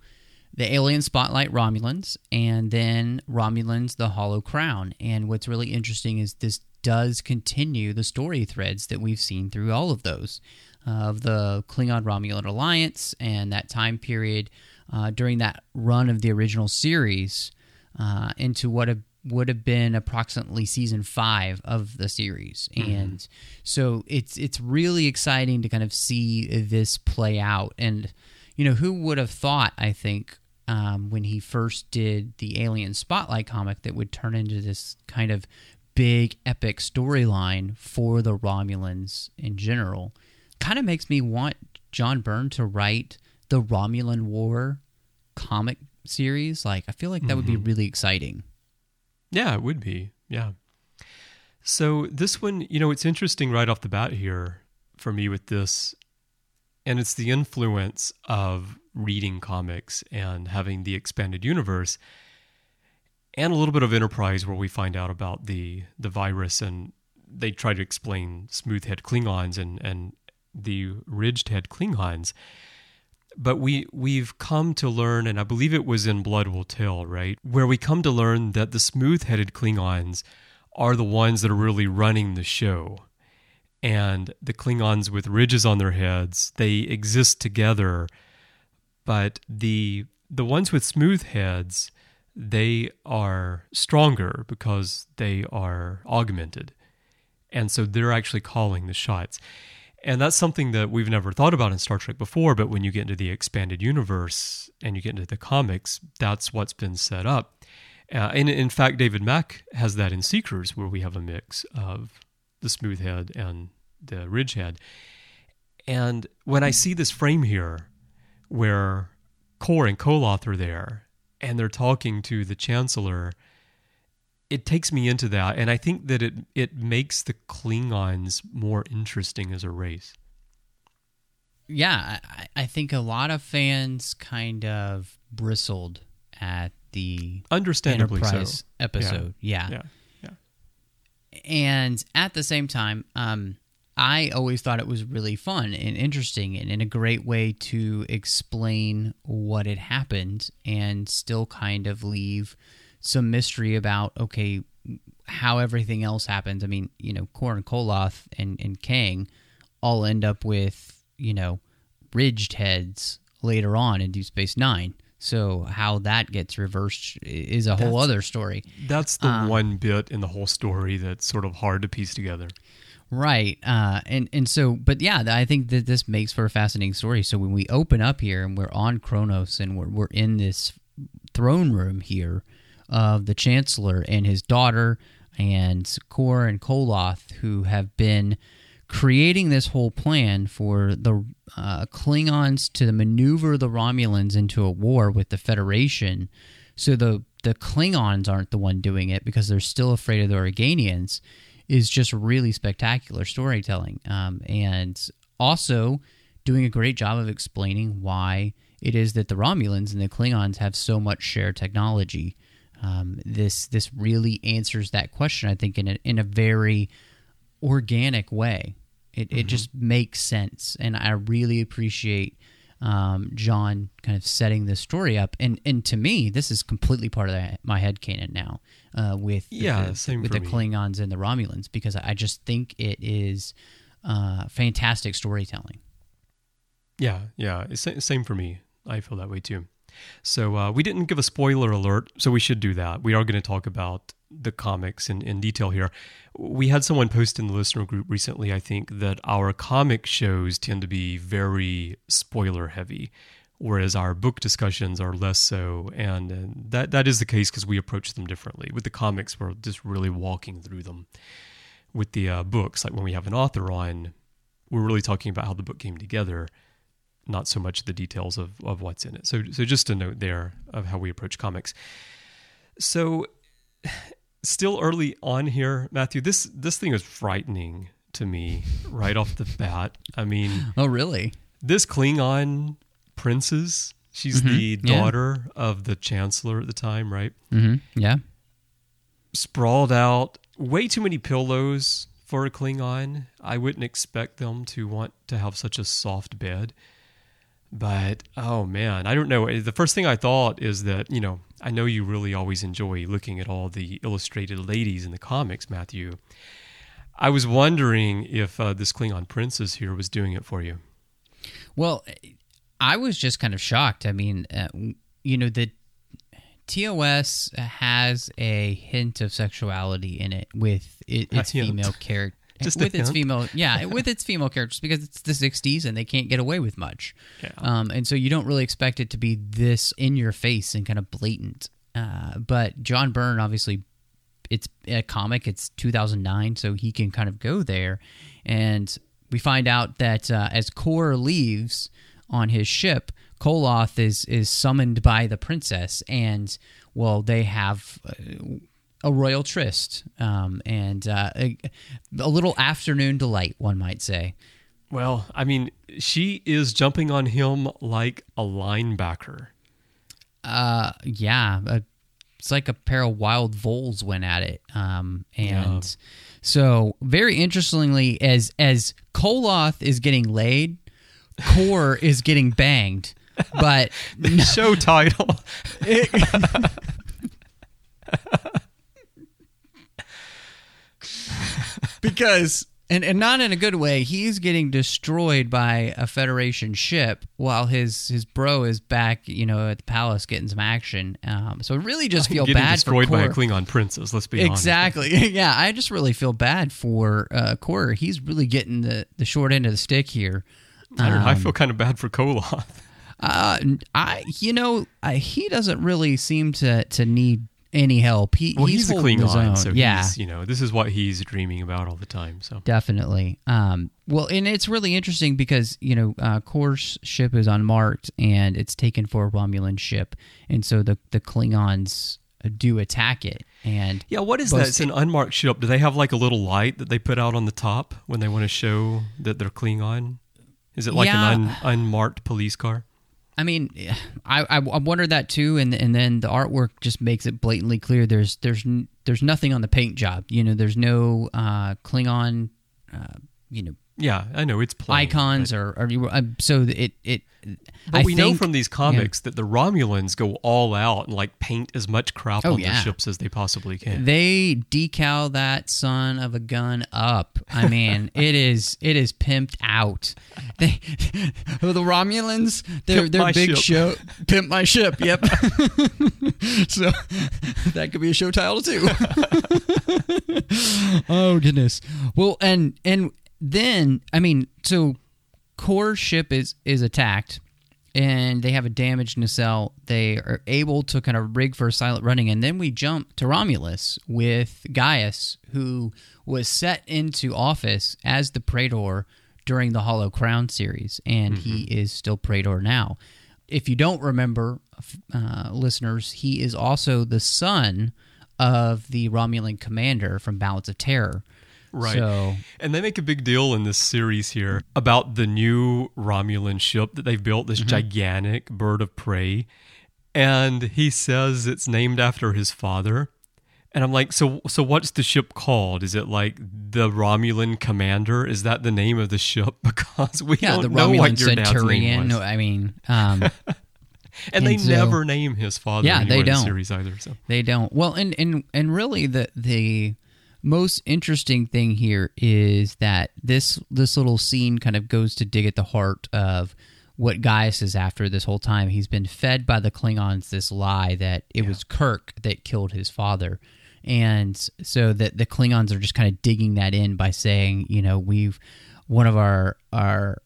Speaker 4: The Alien Spotlight Romulans, and then Romulans The Hollow Crown. And what's really interesting is this does continue the story threads that we've seen through all of those uh, of the Klingon Romulan alliance and that time period uh, during that run of the original series uh, into what have, would have been approximately season five of the series, and so it's it's really exciting to kind of see this play out. And you know, who would have thought? I think um, when he first did the Alien Spotlight comic, that would turn into this kind of big epic storyline for the Romulans in general. Kind of makes me want John Byrne to write the Romulan War comic series. Like, I feel like that would be mm-hmm. really exciting.
Speaker 3: Yeah, it would be. Yeah. So this one, you know, it's interesting right off the bat here for me with this, and it's the influence of reading comics and having the expanded universe, and a little bit of Enterprise where we find out about the the virus and they try to explain smoothhead Klingons and and the ridged head Klingons but we we've come to learn and i believe it was in blood will tell right where we come to learn that the smooth-headed klingons are the ones that are really running the show. And the klingons with ridges on their heads they exist together but the the ones with smooth heads they are stronger because they are augmented. And so they're actually calling the shots and that's something that we've never thought about in Star Trek before, but when you get into the expanded universe and you get into the comics, that's what's been set up. Uh, and in fact, David Mack has that in Seekers, where we have a mix of the smooth head and the ridge head. And when I see this frame here, where Kor and Koloth are there, and they're talking to the Chancellor, it takes me into that, and I think that it it makes the Klingons more interesting as a race.
Speaker 4: Yeah, I, I think a lot of fans kind of bristled at the
Speaker 3: Understandably
Speaker 4: Enterprise
Speaker 3: so.
Speaker 4: episode. Yeah.
Speaker 3: Yeah, yeah,
Speaker 4: and at the same time um, i always thought it was really fun and interesting and in a great way to explain what had happened and still kind of leave some mystery about okay how everything else happens i mean you know Korn koloth and, and kang all end up with you know ridged heads later on in deep space nine So how that gets reversed is a whole
Speaker 3: That's-
Speaker 4: other story.
Speaker 3: That's the
Speaker 4: Uh,
Speaker 3: one bit in the whole story that's sort of hard to piece together.
Speaker 4: Right. Uh, and, and so, but yeah, I think that this makes for a fascinating story. So when we open up here and we're on Kronos and we're, we're in this throne room here of the Chancellor and his daughter and Kor and Koloth, who have been creating this whole plan for the uh, Klingons to maneuver the Romulans into a war with the Federation. So the the Klingons aren't the one doing it because they're still afraid of the Organians. Is just really spectacular storytelling, um, and also doing a great job of explaining why it is that the Romulans and the Klingons have so much shared technology. Um, this this really answers that question, I think, in a, in a very organic way. It, it just makes sense, and I really appreciate um, John kind of setting this story up. And and to me, this is completely part of the, my head canon now uh, with the-
Speaker 3: Yeah,
Speaker 4: the,
Speaker 3: same
Speaker 4: with the
Speaker 3: me.
Speaker 4: Klingons and the Romulans because I just think it is uh, fantastic storytelling.
Speaker 3: Yeah, yeah. It's same for me. I feel that way too. So uh, we didn't give a spoiler alert, so we should do that. We are going to talk about the comics in, in detail here. We had someone post in the listener group recently, I think, that our comic shows tend to be very spoiler heavy, whereas our book discussions are less so. And, and that, that is the case because we approach them differently. With the comics, we're just really walking through them. With the uh, books, like when we have an author on, we're really talking about how the book came together not so much the details of, of what's in it. So so just a note there of how we approach comics. So still early on here, Matthew, this this thing is frightening to me right off the bat. I mean,
Speaker 4: Oh, really?
Speaker 3: this Klingon princess, she's the
Speaker 4: yeah.
Speaker 3: daughter of the chancellor at the time, right?
Speaker 4: Mm-hmm. Yeah.
Speaker 3: sprawled out, way too many pillows for a Klingon. I wouldn't expect them to want to have such a soft bed. But oh man, I don't know. The first thing I thought is that, you know, I know you really always enjoy looking at all the illustrated ladies in the comics, Matthew. I was wondering if uh, this Klingon princess here was doing it for you.
Speaker 4: Well, I was just kind of shocked. I mean, uh, you know, the TOS has a hint of sexuality in it with it, its female character.
Speaker 3: Just
Speaker 4: with its female, yeah, with its female characters because it's the '60s and they can't get away with much,
Speaker 3: Yeah.
Speaker 4: um, and so you don't really expect it to be this in your face and kind of blatant. Uh, but John Byrne, obviously, it's a comic. It's 2009, so he can kind of go there, and we find out that uh, as Kor leaves on his ship, Koloth is is summoned by the princess, and well, they have. Uh, a royal tryst, um, and uh, a, a little afternoon delight, one might say.
Speaker 3: Well, I mean, she is jumping on him like a linebacker.
Speaker 4: Uh, yeah, uh, it's like a pair of wild voles went at it. Um, and
Speaker 3: Yeah.
Speaker 4: so very interestingly, as as Koloth is getting laid, Kor is getting banged, but
Speaker 3: Show title.
Speaker 4: because and, and not in a good way he's getting destroyed by a federation ship while his his bro is back you know at the palace getting some action um, so I really just feel
Speaker 3: Getting
Speaker 4: bad
Speaker 3: destroyed
Speaker 4: for
Speaker 3: by a Klingon princess. Let's be honest.
Speaker 4: exactly yeah i just really feel bad for uh Kor. he's really getting the the short end of the stick here
Speaker 3: I, don't know, I
Speaker 4: Um,
Speaker 3: feel kind of bad for Koloth.
Speaker 4: uh i you know I, he doesn't really seem to to need any help he,
Speaker 3: Well,
Speaker 4: he's,
Speaker 3: he's, a Klingon, so
Speaker 4: yeah
Speaker 3: you know, this is what he's dreaming about all the time. So
Speaker 4: Definitely. Um, well, and it's really interesting because you know, uh, Kor's ship is unmarked and it's taken for a Romulan ship, and so the the Klingons do attack it. And
Speaker 3: yeah, what is that? It's an unmarked ship. Do they have like a little light that they put out on the top when they want to show that they're Klingon? Is it like
Speaker 4: Yeah.
Speaker 3: an un, unmarked police car?
Speaker 4: I mean, I, I wondered that too, and and then the artwork just makes it blatantly clear. There's there's there's nothing on the paint job. You know, there's no uh, Klingon, uh, you know,
Speaker 3: Yeah, I know it's plain,
Speaker 4: icons
Speaker 3: but-
Speaker 4: or, or you- uh, so it it.
Speaker 3: But
Speaker 4: I
Speaker 3: we know from these comics that the Romulans go all out and like paint as much crap
Speaker 4: Oh,
Speaker 3: on
Speaker 4: yeah.
Speaker 3: their ships as they possibly can.
Speaker 4: They decal that son of a gun up. I mean, it is it is pimped out. They the Romulans, their
Speaker 3: Pimp
Speaker 4: their
Speaker 3: my
Speaker 4: big
Speaker 3: ship.
Speaker 4: show pimp my ship. Yep. so that could be a show title too. oh goodness. Well, and and then I mean, so Kor ship is is attacked and they have a damaged nacelle. They are able to kind of rig for a silent running, and then we jump to Romulus with Gaius, who was set into office as the Praetor during the Hollow Crown series, and he is still Praetor now. If you don't remember, uh, listeners, he is also the son of the Romulan commander from Balance of Terror.
Speaker 3: Right.
Speaker 4: So
Speaker 3: And they make a big deal in this series here about the new Romulan ship that they've built, this
Speaker 4: Mm-hmm.
Speaker 3: gigantic bird of prey. And he says it's named after his father. And I'm like, so so what's the ship called? Is it like the Romulan Commander? Is that the name of the ship? Because we
Speaker 4: yeah,
Speaker 3: don't
Speaker 4: the
Speaker 3: know
Speaker 4: Romulan
Speaker 3: what your
Speaker 4: Centurion.
Speaker 3: was.
Speaker 4: No, I mean, um,
Speaker 3: and they
Speaker 4: so-
Speaker 3: never name his father
Speaker 4: Yeah, they
Speaker 3: in the
Speaker 4: don't.
Speaker 3: series either. So
Speaker 4: They don't. Well, and and and really the the most interesting thing here is that this this little scene kind of goes to dig at the heart of what Gaius is after this whole time. He's been fed by the Klingons this lie that it was Kirk that killed his father. And so that the Klingons are just kind of digging that in by saying, you know, we've one of our our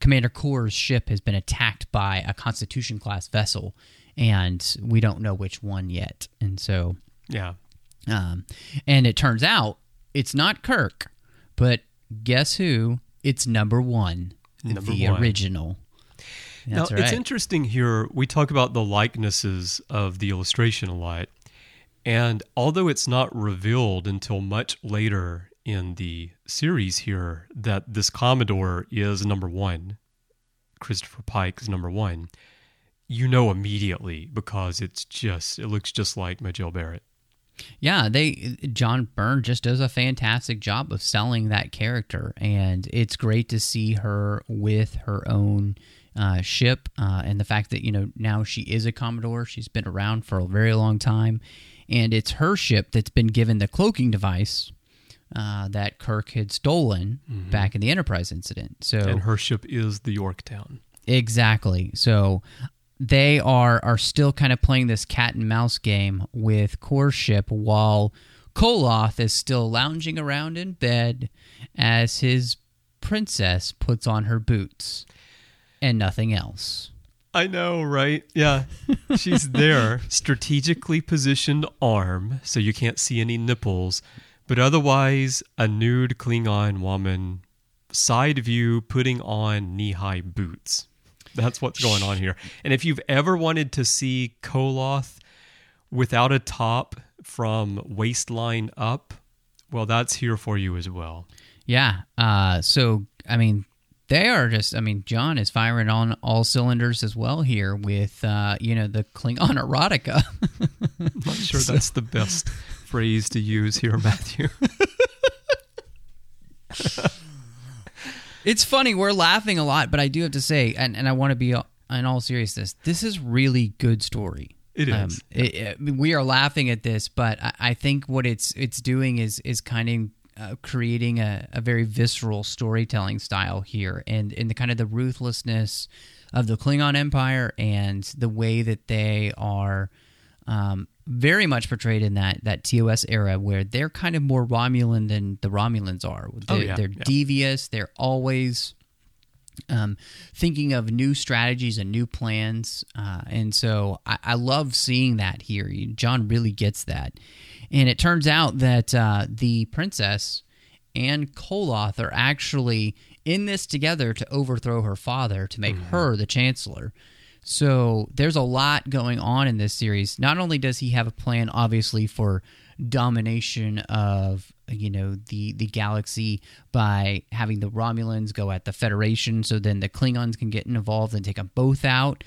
Speaker 4: Commander Kor's ship has been attacked by a Constitution class vessel, and we don't know which one yet. And so,
Speaker 3: yeah.
Speaker 4: Um, and it turns out it's not Kirk, but guess who? It's number one,
Speaker 3: Number
Speaker 4: the
Speaker 3: one.
Speaker 4: original. That's
Speaker 3: now,
Speaker 4: right.
Speaker 3: it's interesting here. We talk about the likenesses of the illustration a lot. And although it's not revealed until much later in the series here that this Commodore is number one, Christopher Pike is number one, you know immediately because it's just, it looks just like Majel Barrett.
Speaker 4: Yeah, they John Byrne just does a fantastic job of selling that character, and it's great to see her with her own uh, ship, uh, and the fact that you know now she is a Commodore. She's been around for a very long time, and it's her ship that's been given the cloaking device uh, that Kirk had stolen back in the Enterprise incident. So
Speaker 3: And her ship is the Yorktown.
Speaker 4: Exactly. So they are are still kind of playing this cat and mouse game with Kor ship while Koloth is still lounging around in bed as his princess puts on her boots and nothing else.
Speaker 3: I know, right? Yeah. She's there, strategically positioned arm, so you can't see any nipples, but otherwise a nude Klingon woman, side view, putting on knee high boots. That's what's going on here. And if you've ever wanted to see Koloth without a top from waistline up, well, that's here for you as well.
Speaker 4: Yeah. Uh, so I mean, they are just. I mean, John is firing on all cylinders as well here with uh, you know the Klingon erotica.
Speaker 3: I'm not sure that's the best phrase to use here, Matthew.
Speaker 4: It's funny. We're laughing a lot, but I do have to say, and, and I want to be in all seriousness, this is really good story.
Speaker 3: It is.
Speaker 4: Um, it, it- we are laughing at this, but I, I think what it's it's doing is is kind of uh, creating a, a very visceral storytelling style here, and and the kind of the ruthlessness of the Klingon Empire and the way that they are um, very much portrayed in that that TOS era, where they're kind of more Romulan than the Romulans are.
Speaker 3: Oh,
Speaker 4: They're,
Speaker 3: yeah,
Speaker 4: they're
Speaker 3: yeah.
Speaker 4: devious. They're always um, thinking of new strategies and new plans. Uh, and so I, I love seeing that here. John really gets that. And it turns out that uh, the princess and Koloth are actually in this together to overthrow her father to make her the chancellor. So there's a lot going on in this series. Not only does he have a plan, obviously, for domination of you know the the galaxy by having the Romulans go at the Federation, so then the Klingons can get involved and take them both out.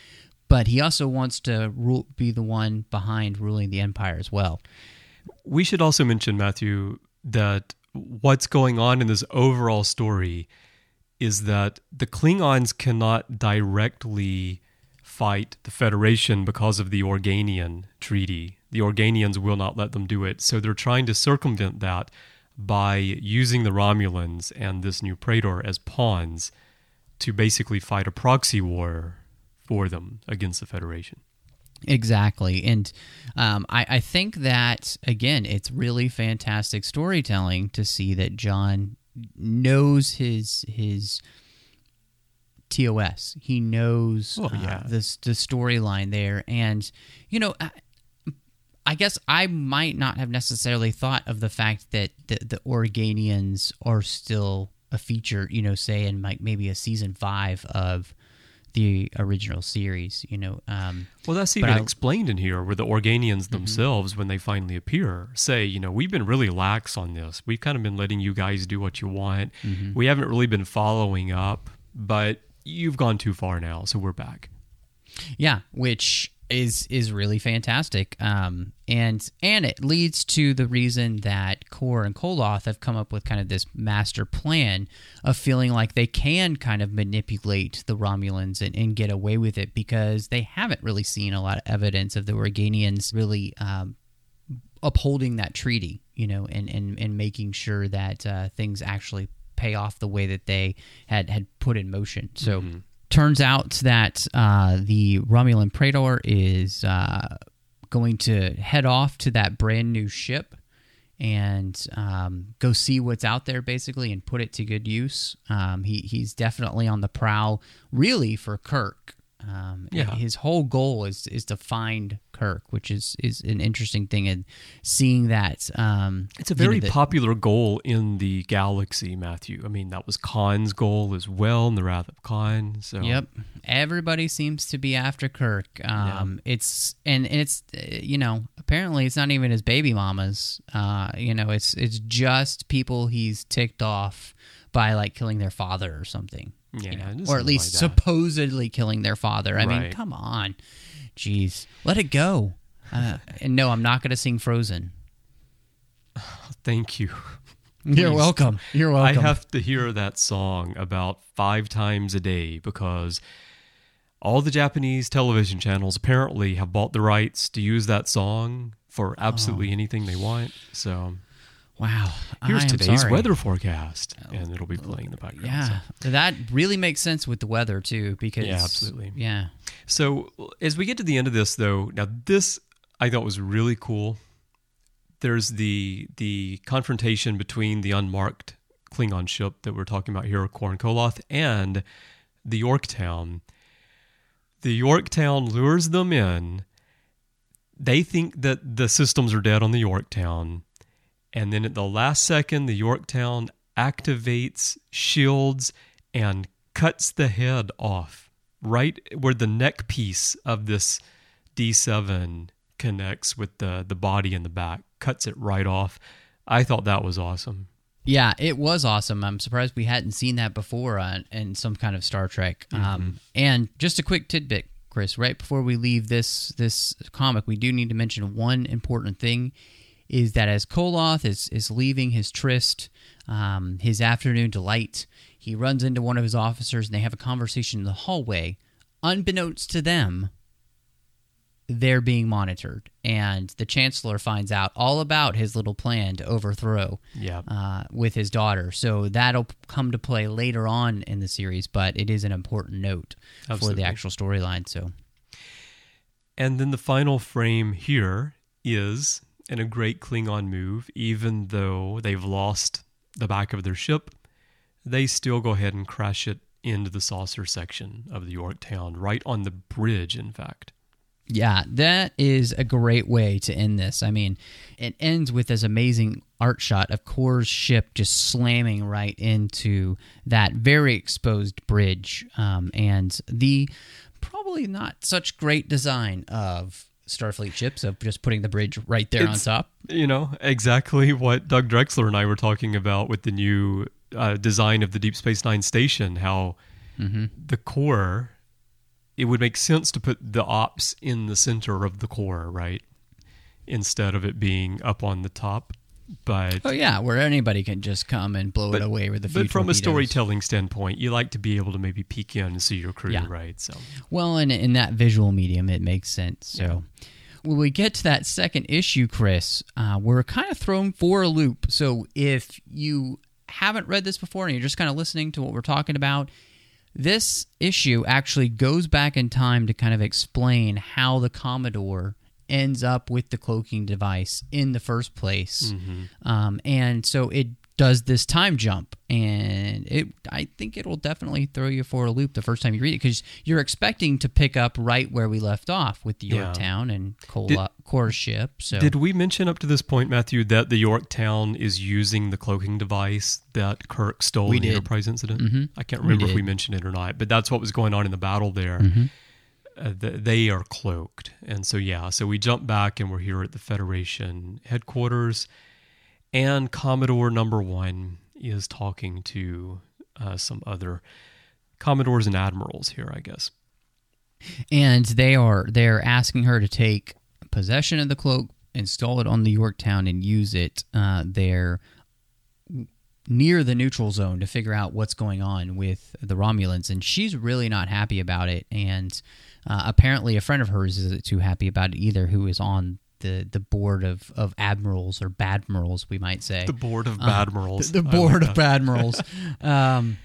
Speaker 4: But he also wants to rule, be the one behind ruling the Empire as well.
Speaker 3: We should also mention, Matthew, that what's going on in this overall story is that the Klingons cannot directly fight the Federation because of the Organian treaty. The Organians will not let them do it. So they're trying to circumvent that by using the Romulans and this new Praetor as pawns to basically fight a proxy war for them against the Federation.
Speaker 4: Exactly. And um, I, I think that, again, it's really fantastic storytelling to see that John knows his his TOS. He knows
Speaker 3: Oh,
Speaker 4: uh, this the storyline there, and you know, I, I guess I might not have necessarily thought of the fact that the, the Organians are still a feature. You know, say in like maybe a season five of the original series. You know, um,
Speaker 3: Well, that's even
Speaker 4: I- Mm-hmm.
Speaker 3: explained in here where the Organians themselves, when they finally appear, say, you know, we've been really lax on this. We've kind of been letting you guys do what you want.
Speaker 4: Mm-hmm.
Speaker 3: We haven't really been following up, but you've gone too far now, so we're back.
Speaker 4: Yeah, which is is really fantastic. Um, and and it leads to the reason that Kor and Koloth have come up with kind of this master plan of feeling like they can kind of manipulate the Romulans and, and get away with it because they haven't really seen a lot of evidence of the Organians really um, upholding that treaty, you know, and and, and making sure that uh, things actually pay off the way that they had had put in motion. So turns out that uh, the Romulan Praetor is uh, going to head off to that brand new ship and um, go see what's out there basically and put it to good use. Um, he he's definitely on the prowl, really for Kirk. Um,
Speaker 3: Yeah.
Speaker 4: His whole goal is is to find Kirk, which is is an interesting thing. And seeing that, um,
Speaker 3: It's a
Speaker 4: you know,
Speaker 3: very popular goal in the galaxy, Matthew. I mean, that was Khan's goal as well in the Wrath of Khan. So
Speaker 4: Yep. Everybody seems to be after Kirk. Um, It's and it's uh, you know apparently it's not even his baby mamas. Uh, you know it's it's just people he's ticked off by like killing their father or something. you
Speaker 3: Yeah,
Speaker 4: know? or at least
Speaker 3: like
Speaker 4: supposedly killing their father. I mean, come on, jeez, let it go. Uh, and no, I'm not going to sing Frozen.
Speaker 3: thank you.
Speaker 4: You're
Speaker 3: Please.
Speaker 4: welcome. You're welcome.
Speaker 3: I have to hear that song about five times a day because all the Japanese television channels apparently have bought the rights to use that song for absolutely anything they want. So
Speaker 4: wow.
Speaker 3: here's
Speaker 4: I
Speaker 3: today's weather forecast, and it'll be playing in the background.
Speaker 4: Yeah, that really makes sense with the weather too. Because
Speaker 3: Yeah, absolutely.
Speaker 4: Yeah,
Speaker 3: So as we get to the end of this, though, now this I thought was really cool. There's the the confrontation between the unmarked Klingon ship that we're talking about here, Korn Koloth, and the Yorktown. The Yorktown lures them in. They think that the systems are dead on the Yorktown. And then at the last second, the Yorktown activates shields and cuts the head off right where the neck piece of this D7 connects with the, the body in the back, cuts it right off. I thought that was awesome.
Speaker 4: yeah, it was awesome. I'm surprised we hadn't seen that before on, in some kind of Star Trek. Um, and just a quick tidbit, Chris. Right before we leave this this comic, we do need to mention one important thing: is that as Koloth is is leaving his tryst, um, his afternoon delight, he runs into one of his officers and they have a conversation in the hallway. Unbeknownst to them, they're being monitored, and the Chancellor finds out all about his little plan to overthrow
Speaker 3: Yeah.
Speaker 4: uh, with his daughter. So that'll come to play later on in the series, but it is an important note for the actual storyline. So
Speaker 3: And then the final frame here is in a great Klingon move, even though they've lost the back of their ship, they still go ahead and crash it into the saucer section of the Yorktown, right on the bridge, in fact.
Speaker 4: Yeah, that is a great way to end this. I mean, it ends with this amazing art shot of Kor's ship just slamming right into that very exposed bridge, um, and the probably not such great design of Starfleet ships of just putting the bridge right there
Speaker 3: It's-
Speaker 4: on top.
Speaker 3: You know, exactly what Doug Drexler and I were talking about with the new uh, design of the Deep Space Nine station, how the core, it would make sense to put the ops in the center of the core, right? Instead of it being up on the top. But
Speaker 4: Oh yeah, where anybody can just come and blow it away with the.
Speaker 3: but from a storytelling standpoint, you like to be able to maybe peek in and see your crew,
Speaker 4: Yeah.
Speaker 3: right? So
Speaker 4: Well, in in that visual medium, it makes sense. So. When we get to that second issue, Chris, uh, we're kind of thrown for a loop. So if you haven't read this before and you're just kind of listening to what we're talking about, this issue actually goes back in time to kind of explain how the Commodore ends up with the cloaking device in the first place. Um, and so it does this time jump, and it I think it will definitely throw you for a loop the first time you read it because you're expecting to pick up right where we left off with the
Speaker 3: Yeah.
Speaker 4: Yorktown and Cole
Speaker 3: Did-
Speaker 4: Kor ship. So
Speaker 3: Did we mention up to this point, Matthew, that the Yorktown is using the cloaking device that Kirk stole
Speaker 4: We
Speaker 3: in the. Enterprise incident?
Speaker 4: Mhm.
Speaker 3: I can't
Speaker 4: We
Speaker 3: remember if we mentioned it or not, but that's what was going on in the battle there.
Speaker 4: Mhm.
Speaker 3: Uh, th- they are cloaked. And so, yeah, so we jump back and we're here at the Federation headquarters, and Commodore number one is talking to uh, some other Commodores and Admirals here, I guess.
Speaker 4: and they are they're asking her to take possession of the cloak, install it on the Yorktown, and use it uh, there near the neutral zone to figure out what's going on with the Romulans. And she's really not happy about it. And uh, apparently, a friend of hers isn't too happy about it either, who is on the the board of of admirals or badmirals, we might say.
Speaker 3: The board of
Speaker 4: Uh,
Speaker 3: Badmirals.
Speaker 4: The, the board
Speaker 3: like
Speaker 4: of badmirals. um,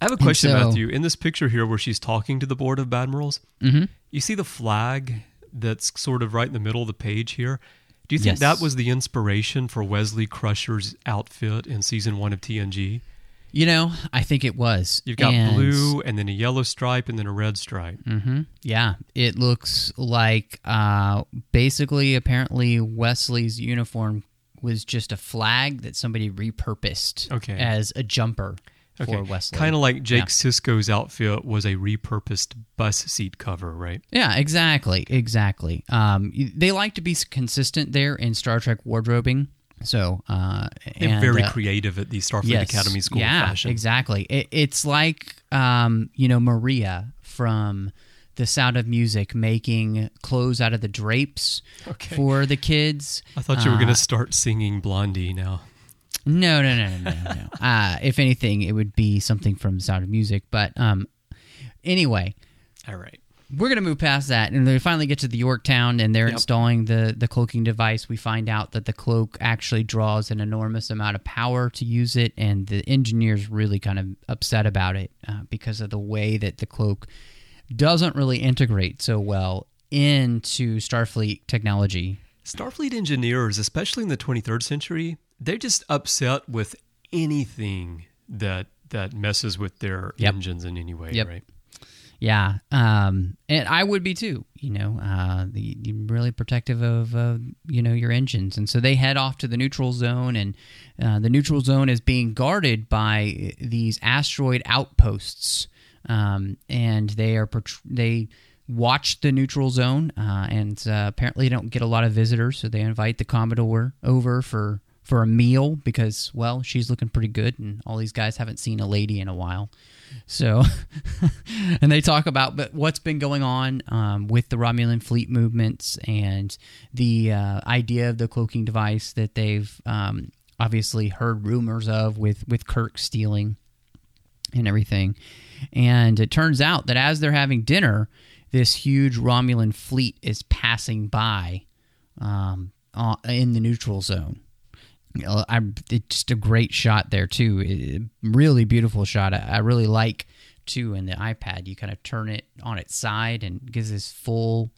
Speaker 3: I have a question,
Speaker 4: so-
Speaker 3: Matthew. In this picture here, where she's talking to the board of Badmirals,
Speaker 4: mhm.
Speaker 3: you see the flag that's sort of right in the middle of the page here. Do you think
Speaker 4: Yes.
Speaker 3: that was the inspiration for Wesley Crusher's outfit in season one of TNG?
Speaker 4: You know, I think it was.
Speaker 3: You've got
Speaker 4: And-
Speaker 3: blue and then a yellow stripe and then a red stripe.
Speaker 4: hmm Yeah, it looks like uh, basically, apparently, Wesley's uniform was just a flag that somebody repurposed
Speaker 3: Okay.
Speaker 4: as a jumper
Speaker 3: Okay,
Speaker 4: for Wesley.
Speaker 3: kind of like Jake
Speaker 4: Yeah.
Speaker 3: Sisko's outfit was a repurposed bus seat cover, right?
Speaker 4: Yeah, exactly, exactly. Um, they like to be consistent there in Star Trek wardrobing. So, uh,
Speaker 3: They're
Speaker 4: and,
Speaker 3: very
Speaker 4: uh,
Speaker 3: creative at the Starfleet
Speaker 4: yes,
Speaker 3: Academy School
Speaker 4: yeah,
Speaker 3: fashion.
Speaker 4: exactly. It, it's like um, you know Maria from The Sound of Music making clothes out of the drapes
Speaker 3: Okay.
Speaker 4: for the kids.
Speaker 3: I thought you were going
Speaker 4: Uh,
Speaker 3: to start singing Blondie now.
Speaker 4: No, no, no, no, no, no. uh, if anything, it would be something from Sound of Music. But um, anyway,
Speaker 3: All right.
Speaker 4: We're gonna move past that, and then we finally get to the Yorktown, and they're
Speaker 3: Yep.
Speaker 4: installing the the cloaking device. We find out that the cloak actually draws an enormous amount of power to use it, and the engineers really kind of upset about it uh, because of the way that the cloak doesn't really integrate so well into Starfleet technology.
Speaker 3: Starfleet engineers, especially in the 23rd century, they're just upset with anything that that messes with their
Speaker 4: Yep.
Speaker 3: engines in any way,
Speaker 4: Yep.
Speaker 3: right?
Speaker 4: Yeah, um, and I would be too. You know, uh, the, really protective of uh, you know your engines, and so they head off to the neutral zone, and uh, the neutral zone is being guarded by these asteroid outposts, um, and they are they watch the neutral zone, uh, and uh, apparently don't get a lot of visitors, so they invite the Commodore over for for a meal because well she's looking pretty good, and all these guys haven't seen a lady in a while. So, and they talk about but what's been going on um, with the Romulan fleet movements and the uh, idea of the cloaking device that they've um, obviously heard rumors of with with Kirk stealing and everything. And it turns out that as they're having dinner, this huge Romulan fleet is passing by um, uh, in the neutral zone. Know, I, it's just a great shot there too. It- really beautiful shot. I, I really like too in the iPad. You kind of turn it on its side and it gives this full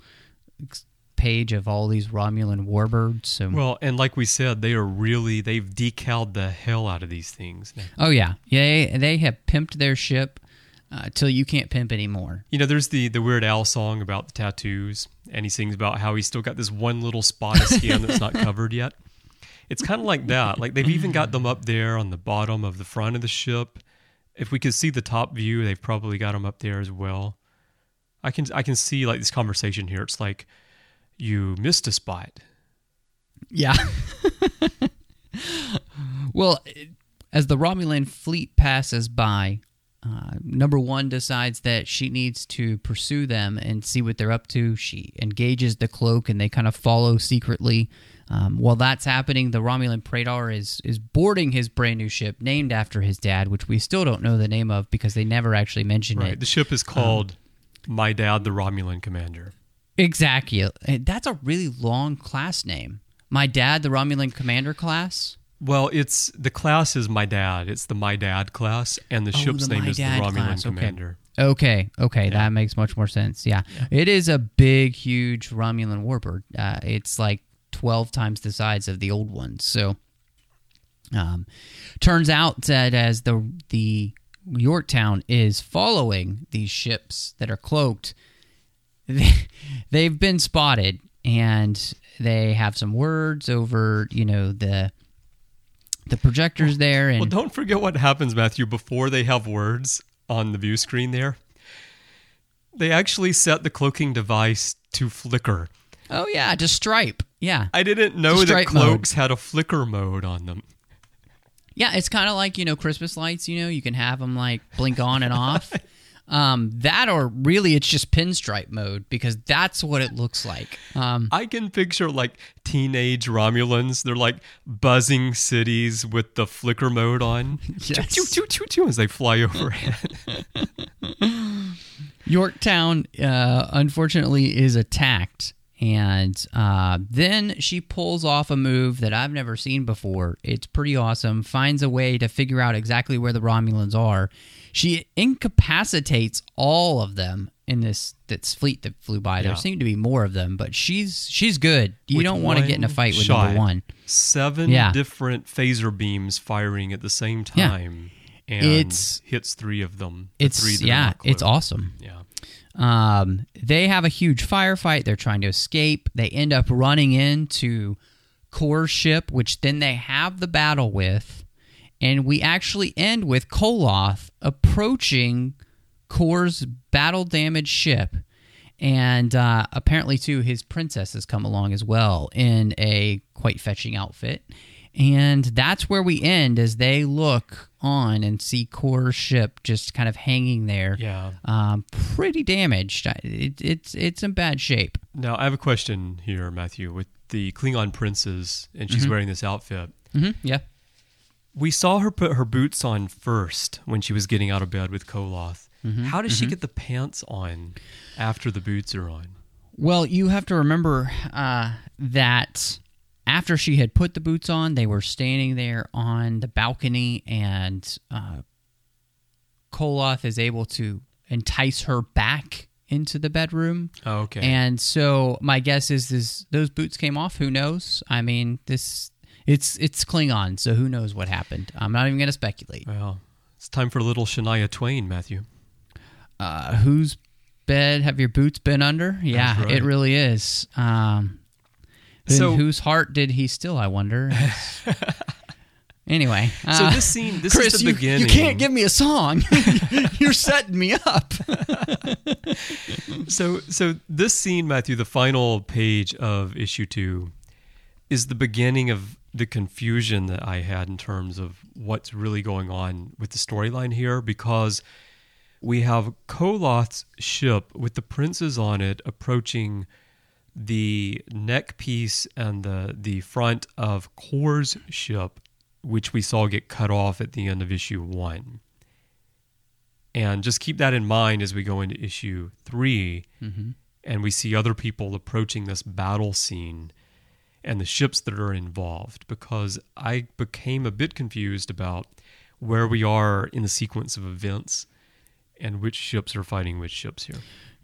Speaker 4: page of all these Romulan warbirds. So,
Speaker 3: Well, and like we said, they are really they've decaled the hell out of these things. now.
Speaker 4: oh yeah, yeah, they have pimped their ship uh, till you can't pimp anymore.
Speaker 3: You know, there's the the Weird Al song about the tattoos, and he sings about how he's still got this one little spot of skin that's not covered yet. It's kind of like that. Like they've even got them up there on the bottom of the front of the ship. If we could see the top view, they've probably got them up there as well. I can I can see like this conversation here. It's like you missed a spot.
Speaker 4: Yeah. well, as the Romulan fleet passes by, uh, number one decides that she needs to pursue them and see what they're up to. She engages the cloak, and they kind of follow secretly Um, while that's happening, the Romulan Praetor is is boarding his brand new ship named after his dad, which we still don't know the name of because they never actually mentioned
Speaker 3: Right.
Speaker 4: it.
Speaker 3: The ship is called My Dad, the Romulan Commander.
Speaker 4: Exactly. That's a really long class name. My dad, the Romulan Commander class.
Speaker 3: Well, it's the class is My Dad. It's the My Dad class, and the
Speaker 4: Oh,
Speaker 3: ship's
Speaker 4: the
Speaker 3: name is the Romulan
Speaker 4: class, okay.
Speaker 3: Commander.
Speaker 4: Okay, okay, that makes much more sense. Yeah. it is a big, huge Romulan warbird. Uh, it's like twelve times the size of the old ones. So, um, turns out that as the the Yorktown is following these ships that are cloaked, they, they've been spotted, and they have some words over, you know, the the projectors there, and
Speaker 3: Well, don't forget what happens, Matthew, before they have words on the view screen there. They actually set the cloaking device to flicker.
Speaker 4: oh yeah, to stripe, yeah.
Speaker 3: I didn't know that
Speaker 4: stripe mode.
Speaker 3: cloaks had a flicker mode on them.
Speaker 4: Yeah, it's kind of like you know Christmas lights. You know, you can have them like blink on and off. Um, that or really, it's just pinstripe mode because that's what it looks like. Um,
Speaker 3: I can picture like teenage Romulans. They're like buzzing cities with the flicker mode on.
Speaker 4: Yes.
Speaker 3: Choo, choo, choo, choo, as they fly overhead.
Speaker 4: Yorktown, uh, unfortunately, is attacked, and uh, then she pulls off a move that I've never seen before. It's pretty awesome. Finds a way to figure out exactly where the Romulans are. She incapacitates all of them in this this fleet that flew by. There seem to be more of them, but she's she's good. You
Speaker 3: With
Speaker 4: don't want to get in a fight with
Speaker 3: shot.
Speaker 4: number one.
Speaker 3: Seven
Speaker 4: Yeah.
Speaker 3: different phaser beams firing at the same time. Yeah. And
Speaker 4: It's-
Speaker 3: hits three of them. the three
Speaker 4: It's yeah, it's awesome.
Speaker 3: Yeah.
Speaker 4: Um, they have a huge firefight. They're trying to escape. They end up running into Kor's ship, which then they have the battle with. And we actually end with Koloth approaching Kor's battle damaged ship. And uh, apparently, too, his princess has come along as well in a quite fetching outfit. And that's where we end as they look on and see Kor's ship just kind of hanging there
Speaker 3: Yeah.
Speaker 4: um, pretty damaged. It, it's it's in bad shape.
Speaker 3: Now, I have a question here, Matthew, with the Klingon princess, and she's wearing this outfit.
Speaker 4: hmm Yeah.
Speaker 3: We saw her put her boots on first when she was getting out of bed with Koloth. How does she get the pants on after the boots are on?
Speaker 4: Well, you have to remember uh, that after she had put the boots on, they were standing there on the balcony, and uh, Koloth is able to entice her back into the bedroom.
Speaker 3: Oh, okay.
Speaker 4: And so my guess is this those boots came off. Who knows? I mean, this it's it's Klingon, so who knows what happened? I'm not even going to speculate.
Speaker 3: well, it's time for a little Shania Twain, Matthew.
Speaker 4: uh, whose bed have your boots been under? Yeah,
Speaker 3: right.
Speaker 4: it really is. Um,
Speaker 3: So-
Speaker 4: whose heart did he still? I wonder. anyway,
Speaker 3: So
Speaker 4: uh,
Speaker 3: this scene, this
Speaker 4: Chris,
Speaker 3: is the
Speaker 4: you,
Speaker 3: beginning.
Speaker 4: you can't give me a song. You're setting me up.
Speaker 3: So, so this scene, Matthew, the final page of issue two, is the beginning of the confusion that I had in terms of what's really going on with the storyline here, because we have Koloth's ship with the princes on it approaching the neck piece and the the front of Kor's ship, which we saw get cut off at the end of issue one. And just keep that in mind as we go into issue 3 mm-hmm. and we see other people approaching this battle scene and the ships that are involved because I became a bit confused about where we are in the sequence of events and which ships are fighting which ships here.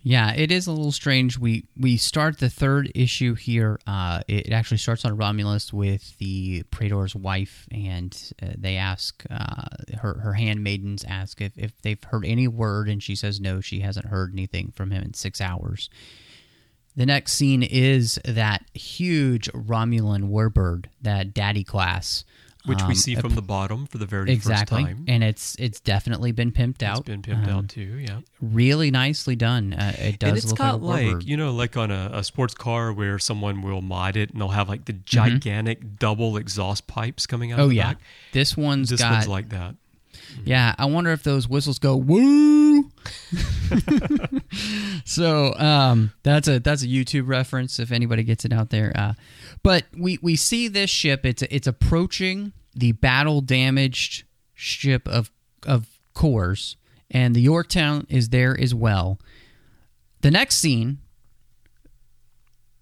Speaker 4: Yeah, it is a little strange. We we start the third issue here. Uh, it actually starts on Romulus with the Praetor's wife, and uh, they ask uh, her her handmaidens ask if, if they've heard any word, and she says no, she hasn't heard anything from him in six hours. The next scene is that huge Romulan warbird, that Daddy class,
Speaker 3: Which
Speaker 4: um,
Speaker 3: we see from the bottom for the very
Speaker 4: exactly,
Speaker 3: first time.
Speaker 4: and it's it's definitely been pimped out.
Speaker 3: It's been pimped
Speaker 4: Um,
Speaker 3: out too, yeah.
Speaker 4: Really nicely done. Uh, it does
Speaker 3: and it's
Speaker 4: look
Speaker 3: got
Speaker 4: like
Speaker 3: like, you know like on a, a sports car where someone will mod it and they'll have like the
Speaker 4: Mm-hmm.
Speaker 3: gigantic double exhaust pipes coming out
Speaker 4: Oh
Speaker 3: of the
Speaker 4: yeah,
Speaker 3: back.
Speaker 4: this one's
Speaker 3: This
Speaker 4: got.
Speaker 3: one's like that.
Speaker 4: yeah, I wonder if those whistles go woo. so um, that's a that's a YouTube reference if anybody gets it out there. Uh, but we we see this ship. It's it's approaching the battle damaged ship of of Kor's, and the Yorktown is there as well. The next scene,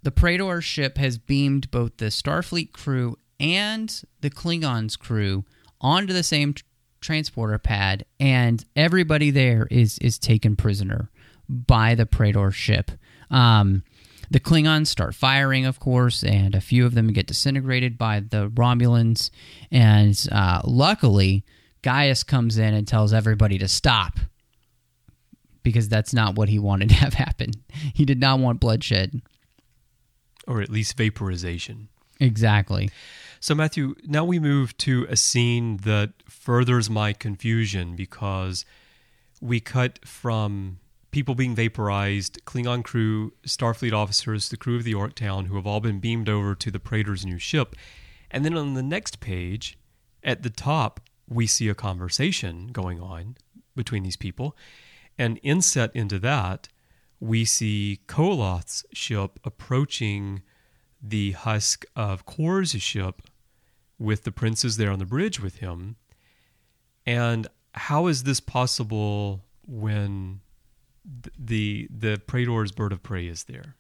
Speaker 4: the Praetor ship has beamed both the Starfleet crew and the Klingons crew onto the same tr- transporter pad, and everybody there is is taken prisoner by the Praetor ship. Um, the Klingons start firing, of course, and a few of them get disintegrated by the Romulans. And uh, luckily, Gaius comes in and tells everybody to stop because that's not what he wanted to have happen. He did not want bloodshed.
Speaker 3: or at least vaporization.
Speaker 4: Exactly.
Speaker 3: So, Matthew, now we move to a scene that furthers my confusion because we cut from people being vaporized, Klingon crew, Starfleet officers, the crew of the Yorktown, who have all been beamed over to the Praetor's new ship. And then on the next page, at the top, we see a conversation going on between these people. And inset into that, we see Koloth's ship approaching the husk of Kor's ship with the princes there on the bridge with him. And how is this possible when the the Praetor's bird of prey is there?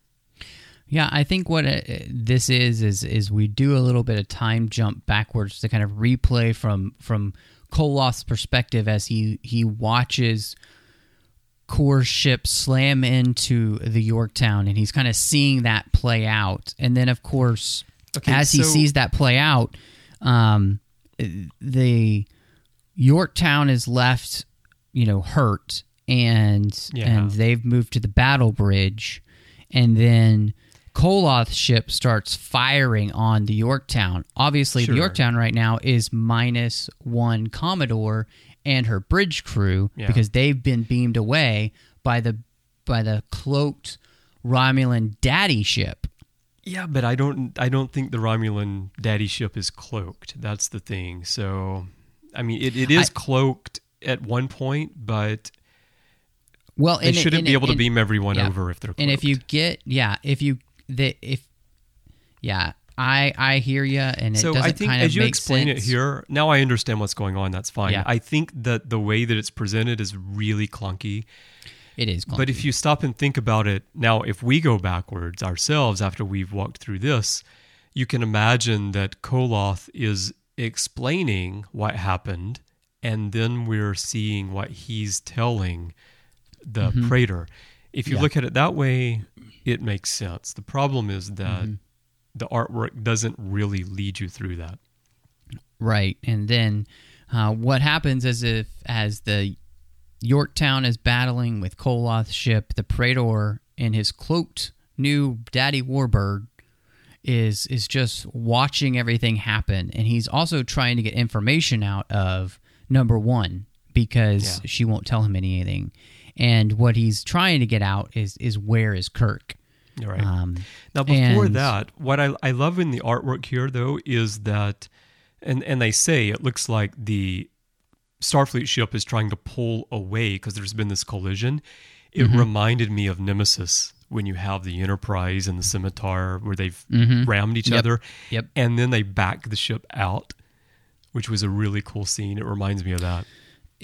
Speaker 4: Yeah, I think what uh this is is is we do a little bit of time jump backwards to kind of replay from from Koloth's perspective as he he watches Kor ship slam into the Yorktown, and he's kind of seeing that play out. And then, of course,
Speaker 3: Okay,
Speaker 4: as he sees that play out, um, the Yorktown is left, you know, hurt, and
Speaker 3: Yeah.
Speaker 4: and they've moved to the battle bridge, and then Koloth's ship starts firing on the Yorktown. Obviously,
Speaker 3: Sure.
Speaker 4: the Yorktown right now is minus one Commodore and her bridge crew
Speaker 3: Yeah.
Speaker 4: because they've been beamed away by the by the cloaked Romulan daddy ship.
Speaker 3: Yeah, but I don't I don't think the Romulan daddy ship is cloaked. That's the thing. So I mean it, it is
Speaker 4: I-
Speaker 3: cloaked at one point, but
Speaker 4: Well,
Speaker 3: they
Speaker 4: and it-
Speaker 3: shouldn't
Speaker 4: and
Speaker 3: be able to beam everyone
Speaker 4: yeah.
Speaker 3: over if they're cloaked.
Speaker 4: And if you get yeah, if you the if yeah, I I hear you, and it
Speaker 3: so
Speaker 4: doesn't
Speaker 3: I think
Speaker 4: kind of
Speaker 3: as you explain
Speaker 4: sense.
Speaker 3: it here, now I understand what's going on. That's fine.
Speaker 4: Yeah.
Speaker 3: I think that the way that it's presented is really clunky.
Speaker 4: It is,
Speaker 3: But if you stop and think about it, now if we go backwards ourselves after we've walked through this, you can imagine that Koloth is explaining what happened, and then we're seeing what he's telling the Praetor. If you
Speaker 4: Mm-hmm. Yeah.
Speaker 3: look at it that way, it makes sense. The problem is that
Speaker 4: Mm-hmm.
Speaker 3: the artwork doesn't really lead you through that.
Speaker 4: Right. And then uh, what happens is if as the Yorktown is battling with Koloth's ship, the Praetor and his cloaked new daddy warbird is is just watching everything happen and he's also trying to get information out of number 1 because
Speaker 3: Yeah.
Speaker 4: she won't tell him anything. And what he's trying to get out is is where is Kirk?
Speaker 3: All right.
Speaker 4: Um,
Speaker 3: Now, before
Speaker 4: and-
Speaker 3: that, what I, I love in the artwork here, though, is that, and, and they say it looks like the Starfleet ship is trying to pull away because there's been this collision. It
Speaker 4: Mm-hmm.
Speaker 3: reminded me of Nemesis when you have the Enterprise and the Scimitar where they've rammed each
Speaker 4: Mm-hmm. Yep.
Speaker 3: other.
Speaker 4: Yep.
Speaker 3: And then they back the ship out, which was a really cool scene. It reminds me of that.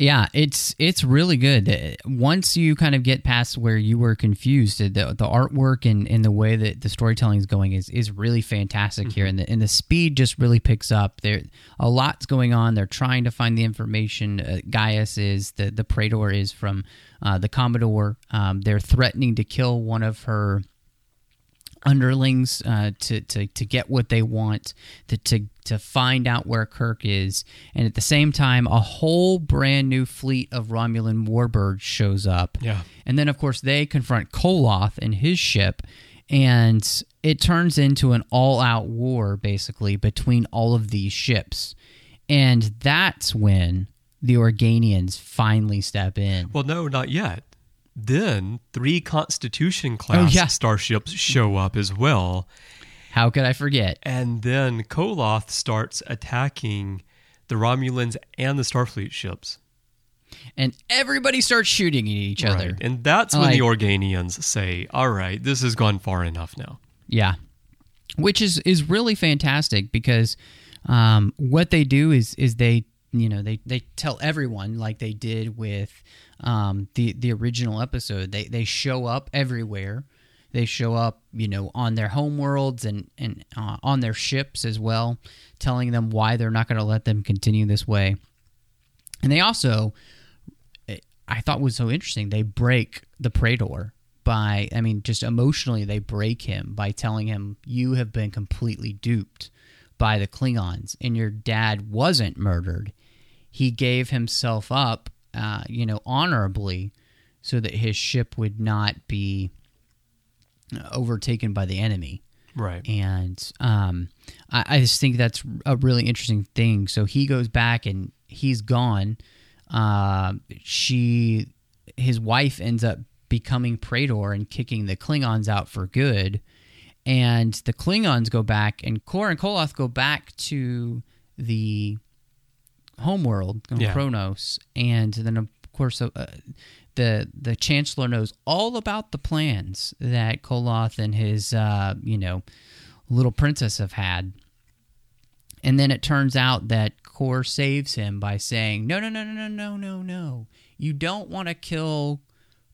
Speaker 4: Yeah, it's it's really good. Once you kind of get past where you were confused, the the artwork and, and the way that the storytelling is going is, is really fantastic here, and the and the speed just really picks up. There a lot's going on. They're trying to find the information. Uh, Gaius is the the Praetor is from uh, the Commodore. Um, they're threatening to kill one of her underlings uh, to, to to get what they want to, to to find out where Kirk is and at the same time a whole brand new fleet of Romulan warbirds shows up
Speaker 3: Yeah.
Speaker 4: and then of course they confront Koloth and his ship and it turns into an all-out war basically between all of these ships and that's when the Organians finally step in
Speaker 3: Well, no, not yet. Then three Constitution class
Speaker 4: yeah.
Speaker 3: starships show up as well.
Speaker 4: how could I forget
Speaker 3: And then Koloth starts attacking the Romulans and the Starfleet ships.
Speaker 4: and everybody starts shooting at each other.
Speaker 3: Right. And that's when the
Speaker 4: Like-
Speaker 3: Organians say, all right, this has gone far enough now.
Speaker 4: Yeah, which is is really fantastic because um, what they do is is they you know they they tell everyone like they did with um, the the original episode. They they show up everywhere. They show up, you know, on their homeworlds and and uh, on their ships as well, telling them why they're not going to let them continue this way. And they also, I thought was so interesting. They break the Praetor by, I mean, just emotionally, they break him by telling him, You have been completely duped by the Klingons, and your dad wasn't murdered. He gave himself up, uh, you know, honorably so that his ship would not be overtaken by the enemy
Speaker 3: Right.
Speaker 4: and um, I, I just think that's a really interesting thing. So he goes back and he's gone. Uh, she, his wife, ends up becoming Praetor and kicking the Klingons out for good. And the Klingons go back, and Kor and Koloth go back to the homeworld,
Speaker 3: Yeah.
Speaker 4: Kronos, and then of course uh, the the Chancellor knows all about the plans that Koloth and his uh, you know little princess have had, and then it turns out that Kor saves him by saying, "No, no, no, no, no, no, no, no! You don't want to kill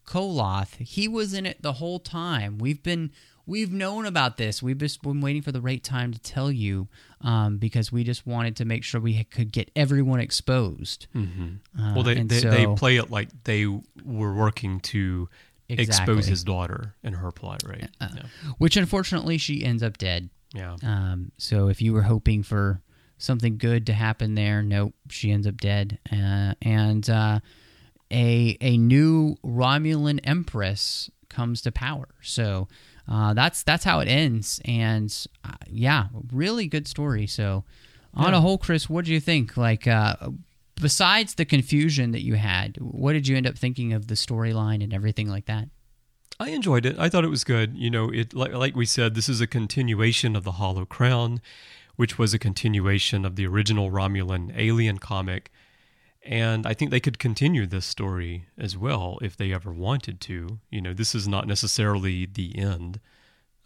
Speaker 4: Koloth. He was in it the whole time. We've been." We've known about this. We've just been waiting for the right time to tell you um, because we just wanted to make sure we could get everyone exposed. Uh,
Speaker 3: well, they, they, they play it like they were working to expose
Speaker 4: Exactly. Uh,
Speaker 3: his daughter and her plot, right? yeah.
Speaker 4: which unfortunately she ends up dead.
Speaker 3: yeah.
Speaker 4: Um, so if you were hoping for something good to happen there, nope, she ends up dead. Uh, and uh, a a new Romulan empress comes to power. So uh, that's that's how it ends. And uh, yeah, really good story. So on a whole, Chris, what do you think? Like. Uh, Besides the confusion that you had, what did you end up thinking of the storyline and everything like that?
Speaker 3: I enjoyed it. I thought it was good. You know, it like, like we said, this is a continuation of the Hollow Crown, which was a continuation of the original Romulan Alien comic, and I think they could continue this story as well if they ever wanted to. You know, this is not necessarily the end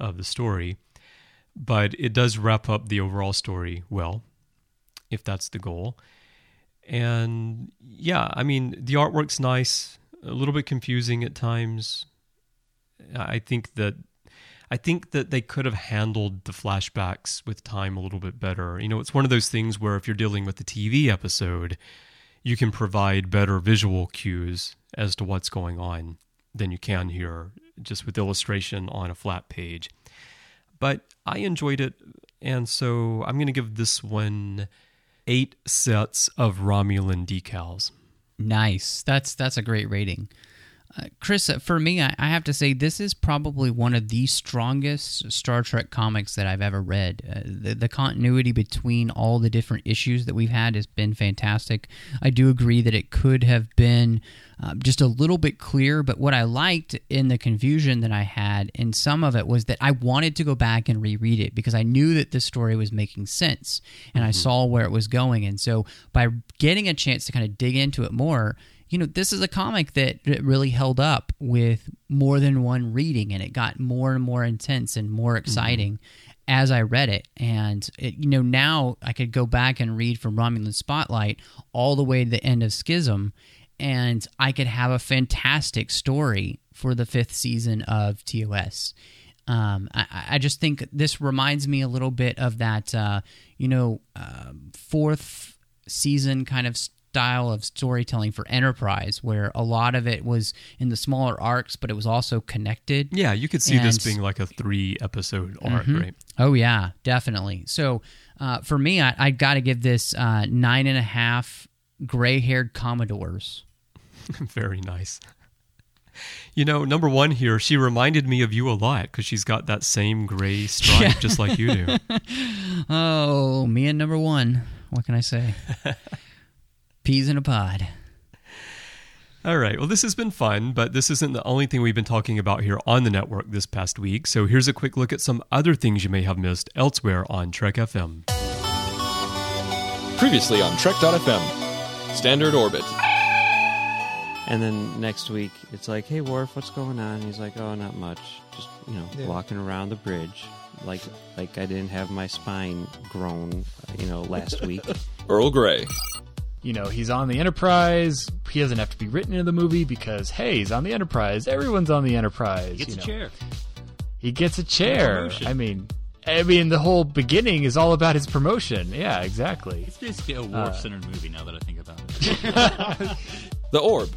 Speaker 3: of the story, but it does wrap up the overall story well, if that's the goal. And yeah, I mean, the artwork's nice, a little bit confusing at times. I think that I think that they could have handled the flashbacks with time a little bit better. You know, it's one of those things where if you're dealing with the TV episode, you can provide better visual cues as to what's going on than you can here just with illustration on a flat page. But I enjoyed it, and so I'm going to give this one eight sets of Romulan decals.
Speaker 4: Nice. That's that's a great rating. Uh, Chris, uh, for me, I, I have to say this is probably one of the strongest Star Trek comics that I've ever read. Uh, the, the continuity between all the different issues that we've had has been fantastic. I do agree that it could have been uh, just a little bit clearer, but what I liked in the confusion that I had in some of it was that I wanted to go back and reread it because I knew that the story was making sense and I saw where it was going. And so by getting a chance to kind of dig into it more, you know, this is a comic that really held up with more than one reading, and it got more and more intense and more exciting as I read it. And it, you know, now I could go back and read from Romulan Spotlight all the way to the end of Schism, and I could have a fantastic story for the fifth season of TOS. Um, I, I just think this reminds me a little bit of that, uh, you know, uh, fourth season kind of style of storytelling for Enterprise, where a lot of it was in the smaller arcs, but it was also connected.
Speaker 3: Yeah, you could see this being like a three episode arc, right?
Speaker 4: Oh yeah, definitely. So uh, for me, I, I got to give this uh, nine and a half gray-haired Commodores.
Speaker 3: Very nice. You know, number one here, she reminded me of you a lot because she's got that same gray stripe just like you do.
Speaker 4: Oh, me and number one. What can I say? Peas in a pod.
Speaker 3: All right. Well, this has been fun, but this isn't the only thing we've been talking about here on the network this past week. So here's a quick look at some other things you may have missed elsewhere on Trek FM.
Speaker 1: Previously on Trek.fm. Standard Orbit. And then next week, it's like, "Hey, Worf, what's going on?" He's like, "Oh, not much. Just you know,
Speaker 5: Yeah.
Speaker 1: walking around the bridge, like like I didn't have my spine grown, you know, last week."
Speaker 6: Earl Grey.
Speaker 7: You know, he's on the Enterprise. He doesn't have to be written into the movie because, hey, he's on the Enterprise. Everyone's on the Enterprise.
Speaker 8: He gets
Speaker 7: you
Speaker 8: a chair.
Speaker 7: He gets a chair. I mean, I mean, the whole beginning is all about his promotion. Yeah, exactly.
Speaker 8: It's basically a
Speaker 7: Uh,
Speaker 8: Worf-centered movie now that I think about it.
Speaker 6: The Orb.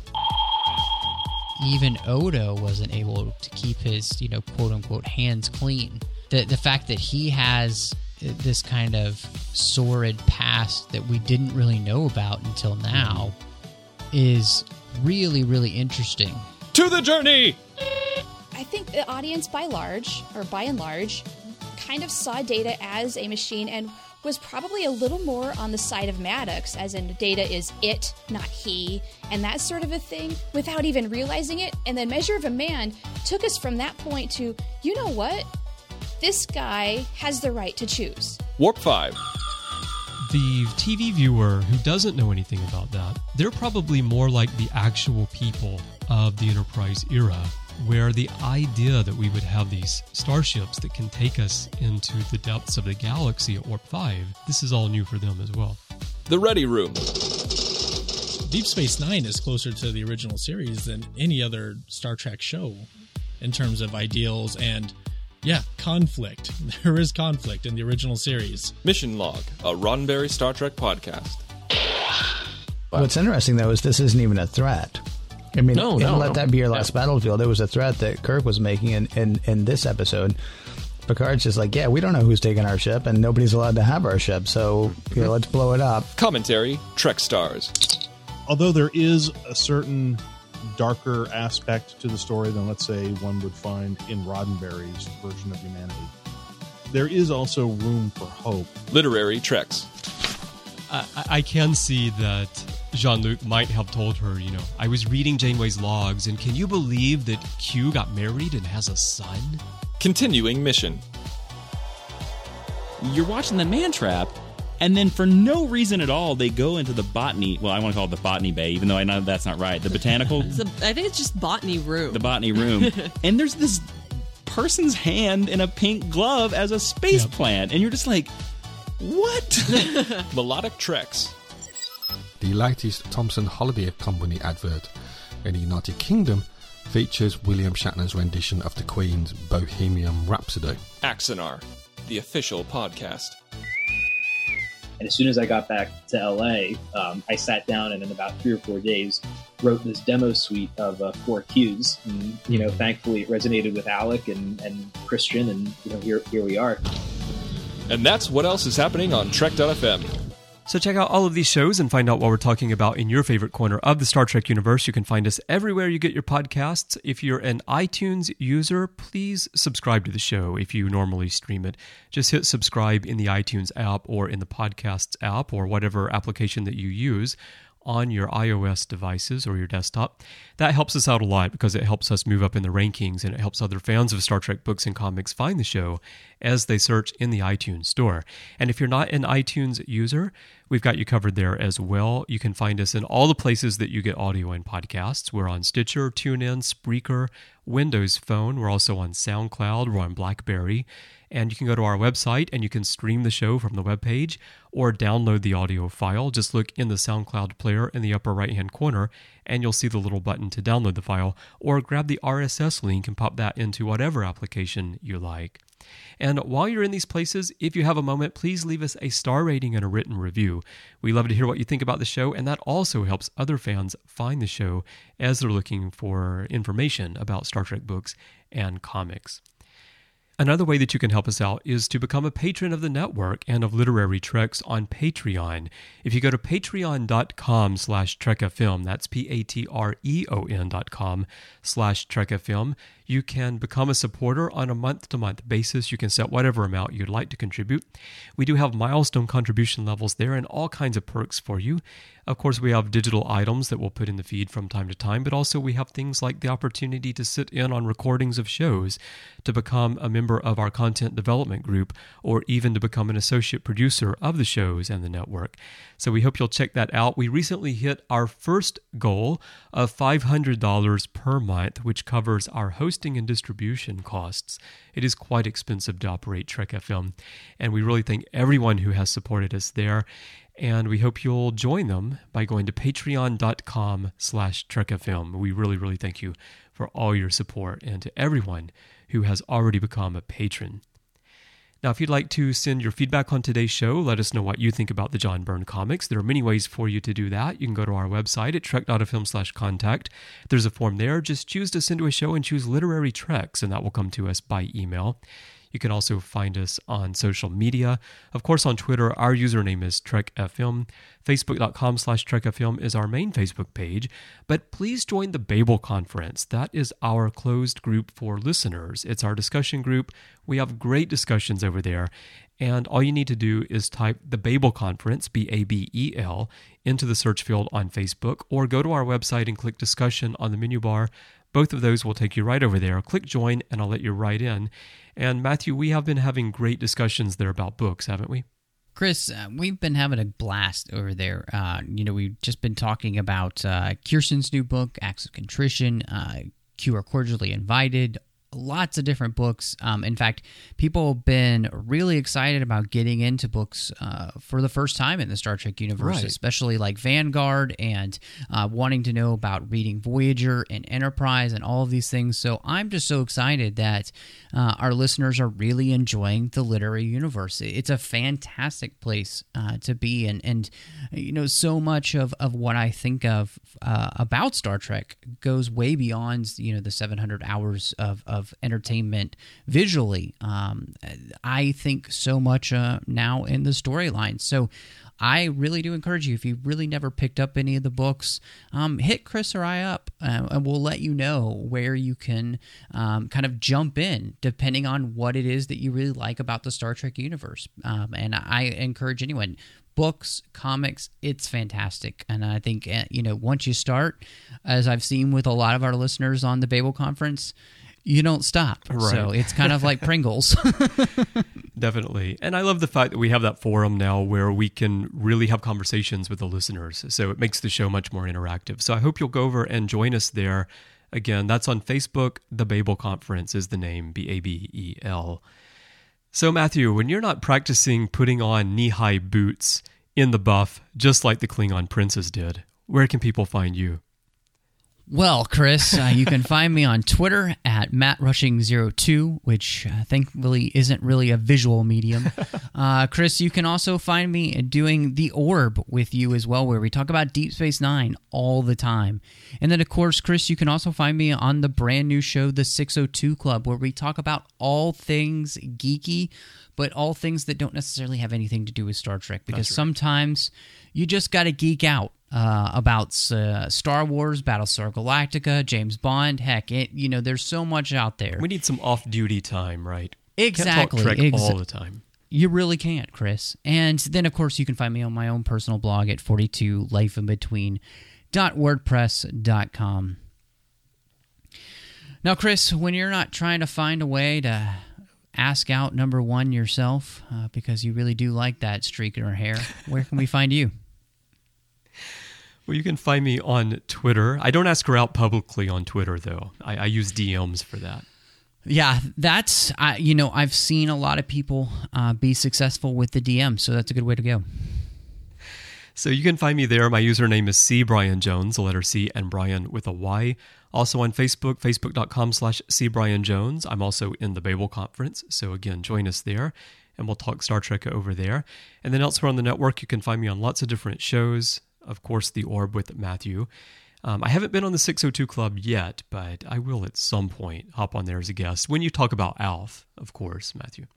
Speaker 4: even Odo wasn't able to keep his, you know, quote unquote hands clean. The the fact that he has this kind of sordid past that we didn't really know about until now is really really interesting.
Speaker 6: To the journey.
Speaker 9: I think the audience, by large, or by and large, kind of saw Data as a machine and was probably a little more on the side of Maddox, as in Data is it, not he, and that sort of a thing, without even realizing it. And then Measure of a Man took us from that point to, you know what? This guy has the right to choose.
Speaker 6: Warp 5.
Speaker 3: the TV viewer who doesn't know anything about that, they're probably more like the actual people of the Enterprise era, where the idea that we would have these starships that can take us into the depths of the galaxy at Warp 5, this is all new for them as well.
Speaker 6: The Ready Room.
Speaker 10: Deep Space Nine is closer to the original series than any other Star Trek show in terms of ideals and, yeah, conflict. There is conflict in the original series.
Speaker 6: Mission Log, a Roddenberry Star Trek podcast.
Speaker 11: What's interesting though is this isn't even a threat. I mean,
Speaker 12: No,
Speaker 11: and
Speaker 12: no,
Speaker 11: let
Speaker 12: no.
Speaker 11: that be your last battlefield. It was a threat that Kirk was making in, in, in this episode. Picard's just like, yeah, we don't know who's taking our ship, and nobody's allowed to have our ship, so you know, let's blow it up.
Speaker 6: Commentary Trek Stars.
Speaker 13: although there is a certain darker aspect to the story than let's say one would find in Roddenberry's version of humanity, there is also room for hope.
Speaker 6: Literary Treks.
Speaker 3: I, I- I can see that Jean Luc might have told her, you know, I was reading Janeway's logs, and can you believe that Q got married and has a son?
Speaker 6: Continuing Mission.
Speaker 8: You're watching the Man Trap, and then for no reason at all, they go into the botany. Well, I want to call it the botany bay, even though I know that's not right. The botanical,
Speaker 12: It's a, I think it's just botany room.
Speaker 8: the botany room, and there's this person's hand in a pink glove as a space
Speaker 3: Yep.
Speaker 8: plant, and you're just like, what?
Speaker 6: Melodic Treks.
Speaker 14: The latest Thompson Holiday Company advert in the United Kingdom features William Shatner's rendition of the Queen's Bohemian Rhapsody.
Speaker 6: Axanar, the official podcast.
Speaker 15: And as soon as I got back to LA, um, I sat down and in about three or four days wrote this demo suite of uh, four cues. And, you know, thankfully it resonated with Alec and, and Christian, and you know, here here we are.
Speaker 6: And that's what else is happening on Trek.fm.
Speaker 3: So check out all of these shows and find out what we're talking about in your favorite corner of the Star Trek universe. You can find us everywhere you get your podcasts. If you're an iTunes user, please subscribe to the show if you normally stream it. Just hit subscribe in the iTunes app or in the podcasts app or whatever application that you use on your iOS devices or your desktop. That helps us out a lot because it helps us move up in the rankings and it helps other fans of Star Trek books and comics find the show as they search in the iTunes store. And if you're not an iTunes user, we've got you covered there as well. You can find us in all the places that you get audio and podcasts. We're on Stitcher, TuneIn, Spreaker, Windows Phone. We're also on SoundCloud. We're on Blackberry. And you can go to our website and you can stream the show from the webpage or download the audio file. Just look in the SoundCloud player in the upper right hand corner and you'll see the little button to download the file or grab the RSS link and pop that into whatever application you like. And while you're in these places, if you have a moment, please leave us a star rating and a written review. We love to hear what you think about the show, and that also helps other fans find the show as they're looking for information about Star Trek books and comics. Another way that you can help us out is to become a patron of the network and of Literary Treks on Patreon. If you go to patreon.com slash trekfm, that's P-A-T-R-E-O-N dot com slash trekfm, you can become a supporter on a month-to-month basis. You can set whatever amount you'd like to contribute. We do have milestone contribution levels there and all kinds of perks for you. Of course, we have digital items that we'll put in the feed from time to time, but also we have things like the opportunity to sit in on recordings of shows. To become a member of our content development group or even to become an associate producer of the shows and the network. So we hope you'll check that out. We recently hit our first goal of $500 per month, which covers our hosting and distribution costs. It is quite expensive to operate Trek FM, and we really thank everyone who has supported us there and we hope you'll join them by going to patreon.com slash trekfm we really really thank you for all your support and to everyone who has already become a patron now, if you'd like to send your feedback on today's show, let us know what you think about the John Byrne comics. There are many ways for you to do that. You can go to our website at trek.fm slash contact. There's a form there. Just choose to send to a show and choose Literary Treks, and that will come to us by email. You can also find us on social media. Of course, on Twitter, our username is TrekFM. Facebook.com slash TrekFM is our main Facebook page. But please join the Babel Conference. That is our closed group for listeners. It's our discussion group. We have great discussions over there. And all you need to do is type the Babel Conference, B A B E L, into the search field on Facebook, or go to our website and click discussion on the menu bar. Both of those will take you right over there. Click join, and I'll let you right in. And Matthew, we have been having great discussions there about books, haven't we?
Speaker 4: Chris, uh, we've been having a blast over there. Uh, you know, we've just been talking about uh, new book, Acts of Contrition. Uh, Q are cordially invited lots of different books. Um, in fact, people have been really excited about getting into books uh, for the first time in the Star Trek universe,
Speaker 3: Right.
Speaker 4: especially like Vanguard and uh, wanting to know about reading Voyager and Enterprise and all of these things. So I'm just so excited that uh, our listeners are really enjoying the literary universe. It's a fantastic place uh, to be, and and you know so much of of what I think of uh, about Star Trek goes way beyond you know the 700 hours of of entertainment visually. Um, I think so much uh, now in the storyline. So. I really do encourage you if you really never picked up any of the books, um, hit Chris or I up, uh, and we'll let you know where you can um, kind of jump in depending on what it is that you really like about the Star Trek universe. Um, and I encourage anyone books, comics, it's fantastic. And I think, uh, you know, once you start, as I've seen with a lot of our listeners on the Babel conference, you don't stop.
Speaker 3: Right.
Speaker 4: So it's kind of like Pringles.
Speaker 3: Definitely. And I love the fact that we have that forum now where we can really have conversations with the listeners. So it makes the show much more interactive. So I hope you'll go over and join us there. Again, that's on Facebook. The Babel Conference is the name B A B E L. So, Matthew, when you're not practicing putting on knee high boots in the buff, just like the Klingon princes did, where can people find you?
Speaker 4: Well, Chris, uh, you can find me on Twitter at mattrushing02, which uh, thankfully isn't really a visual medium. Uh, Chris, you can also find me doing The Orb with you as well, where we talk about Deep Space Nine all the time. And then, of course, Chris, you can also find me on the brand new show, The 602 Club, where we talk about all things geeky, but all things that don't necessarily have anything to do with Star Trek, because
Speaker 3: right.
Speaker 4: sometimes you just got to geek out uh, about uh, Star Wars, Battlestar Galactica, James Bond. Heck, it, you know, there's so much out there.
Speaker 3: We need some off duty time, right?
Speaker 4: Exactly.
Speaker 3: Can't talk Trek
Speaker 4: exa-
Speaker 3: all the time.
Speaker 4: You really can't, Chris. And then, of course, you can find me on my own personal blog at 42 lifeinbetween.wordpress.com. Now, Chris, when you're not trying to find a way to ask out number one yourself uh, because you really do like that streak in her hair, where can we find you?
Speaker 3: Well, you can find me on Twitter. I don't ask her out publicly on Twitter, though. I, I use DMs for that.
Speaker 4: Yeah, that's I you know I've seen a lot of people uh, be successful with the DM, so that's a good way to go.
Speaker 3: So you can find me there. My username is C Brian Jones, the letter C and Brian with a Y. Also on Facebook, facebook.com slash C Brian Jones. I'm also in the Babel Conference. So again, join us there and we'll talk Star Trek over there. And then elsewhere on the network, you can find me on lots of different shows. Of course, The Orb with Matthew. Um, I haven't been on the 602 Club yet, but I will at some point hop on there as a guest when you talk about Alf, of course, Matthew.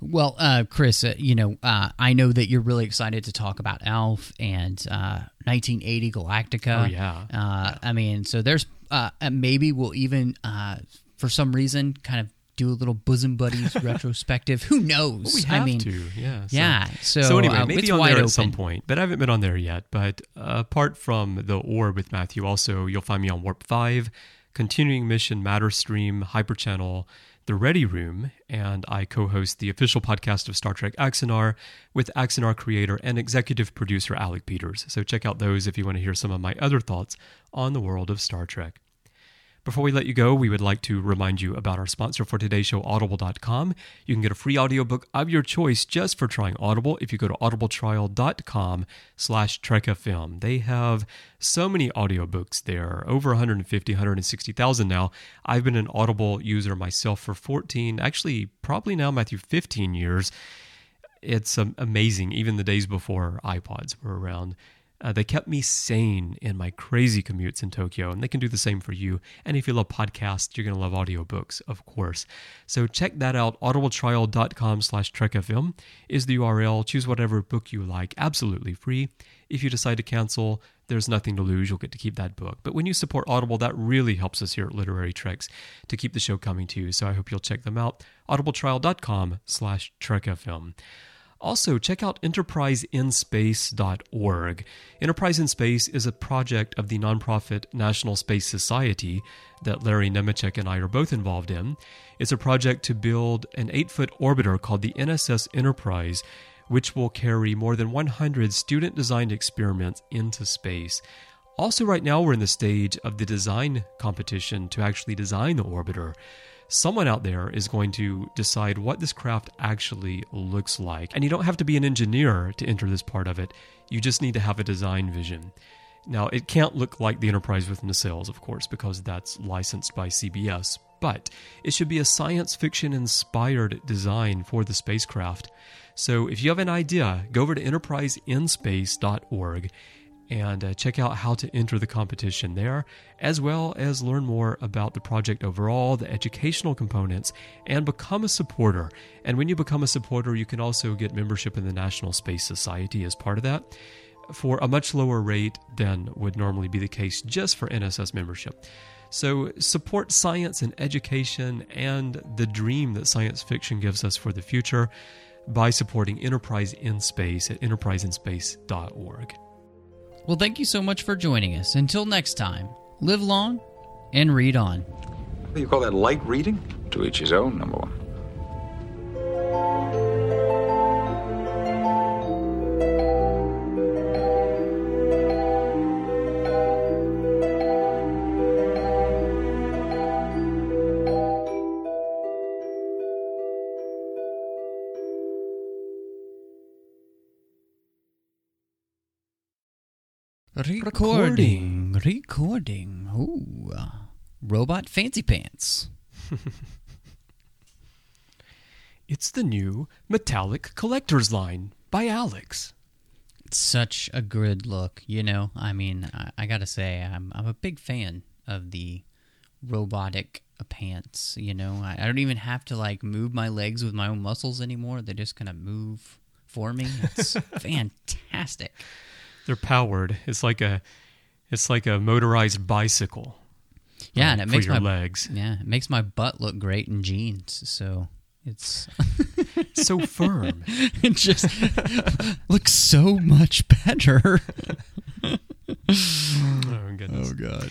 Speaker 4: Well, uh, Chris, uh, you know uh, I know that you're really excited to talk about Alf and uh, 1980 Galactica.
Speaker 3: Oh, yeah.
Speaker 4: Uh, I mean, so there's uh, uh, maybe we'll even uh, for some reason kind of do a little bosom buddies retrospective. Who knows?
Speaker 3: Well, we have
Speaker 4: I mean,
Speaker 3: to, yeah. So,
Speaker 4: yeah. So,
Speaker 3: anyway,
Speaker 4: uh,
Speaker 3: maybe on there
Speaker 4: open.
Speaker 3: at some point, but I haven't been on there yet. But uh, apart from the Orb with Matthew, also you'll find me on Warp Five, Continuing Mission Matter Stream Hyperchannel The Ready Room, and I co host the official podcast of Star Trek Axanar with Axanar creator and executive producer Alec Peters. So check out those if you want to hear some of my other thoughts on the world of Star Trek. Before we let you go, we would like to remind you about our sponsor for today's show, Audible.com. You can get a free audiobook of your choice just for trying Audible if you go to audibletrial.com slash trekfm. They have so many audiobooks there, over 150, 160,000 now. I've been an Audible user myself for 14, actually probably now, Matthew, 15 years. It's amazing, even the days before iPods were around. Uh, they kept me sane in my crazy commutes in Tokyo, and they can do the same for you. And if you love podcasts, you're going to love audiobooks, of course. So check that out. audibletrial.com slash trekfm is the URL. Choose whatever book you like, absolutely free. If you decide to cancel, there's nothing to lose. You'll get to keep that book. But when you support Audible, that really helps us here at Literary Treks to keep the show coming to you. So I hope you'll check them out. audibletrial.com slash trekfm. Also, check out enterpriseinspace.org. Enterprise in Space is a project of the nonprofit National Space Society that Larry Nemecek and I are both involved in. It's a project to build an eight foot orbiter called the NSS Enterprise, which will carry more than 100 student designed experiments into space. Also, right now, we're in the stage of the design competition to actually design the orbiter someone out there is going to decide what this craft actually looks like. And you don't have to be an engineer to enter this part of it, you just need to have a design vision. Now, it can't look like the Enterprise with nacelles, of course, because that's licensed by CBS, but it should be a science fiction inspired design for the spacecraft. So if you have an idea, go over to enterpriseinspace.org and uh, check out how to enter the competition there, as well as learn more about the project overall, the educational components, and become a supporter. And when you become a supporter, you can also get membership in the National Space Society as part of that for a much lower rate than would normally be the case just for NSS membership. So, support science and education and the dream that science fiction gives us for the future by supporting Enterprise in Space at enterpriseinspace.org.
Speaker 4: Well, thank you so much for joining us. Until next time, live long and read on.
Speaker 2: What do you call that light reading? To each his own, number one.
Speaker 4: Recording, recording. Ooh, robot fancy pants.
Speaker 3: it's the new metallic collector's line by Alex.
Speaker 4: It's such a good look, you know. I mean, I, I gotta say, I'm I'm a big fan of the robotic pants. You know, I, I don't even have to like move my legs with my own muscles anymore. They're just kind of move for me. It's fantastic.
Speaker 3: They're powered. It's like a it's like a motorized bicycle.
Speaker 4: Yeah,
Speaker 3: um,
Speaker 4: and it makes
Speaker 3: your
Speaker 4: my
Speaker 3: legs.
Speaker 4: Yeah, it makes my butt look great in jeans. So it's
Speaker 3: so firm.
Speaker 4: it just looks so much better.
Speaker 3: oh goodness.
Speaker 4: Oh god.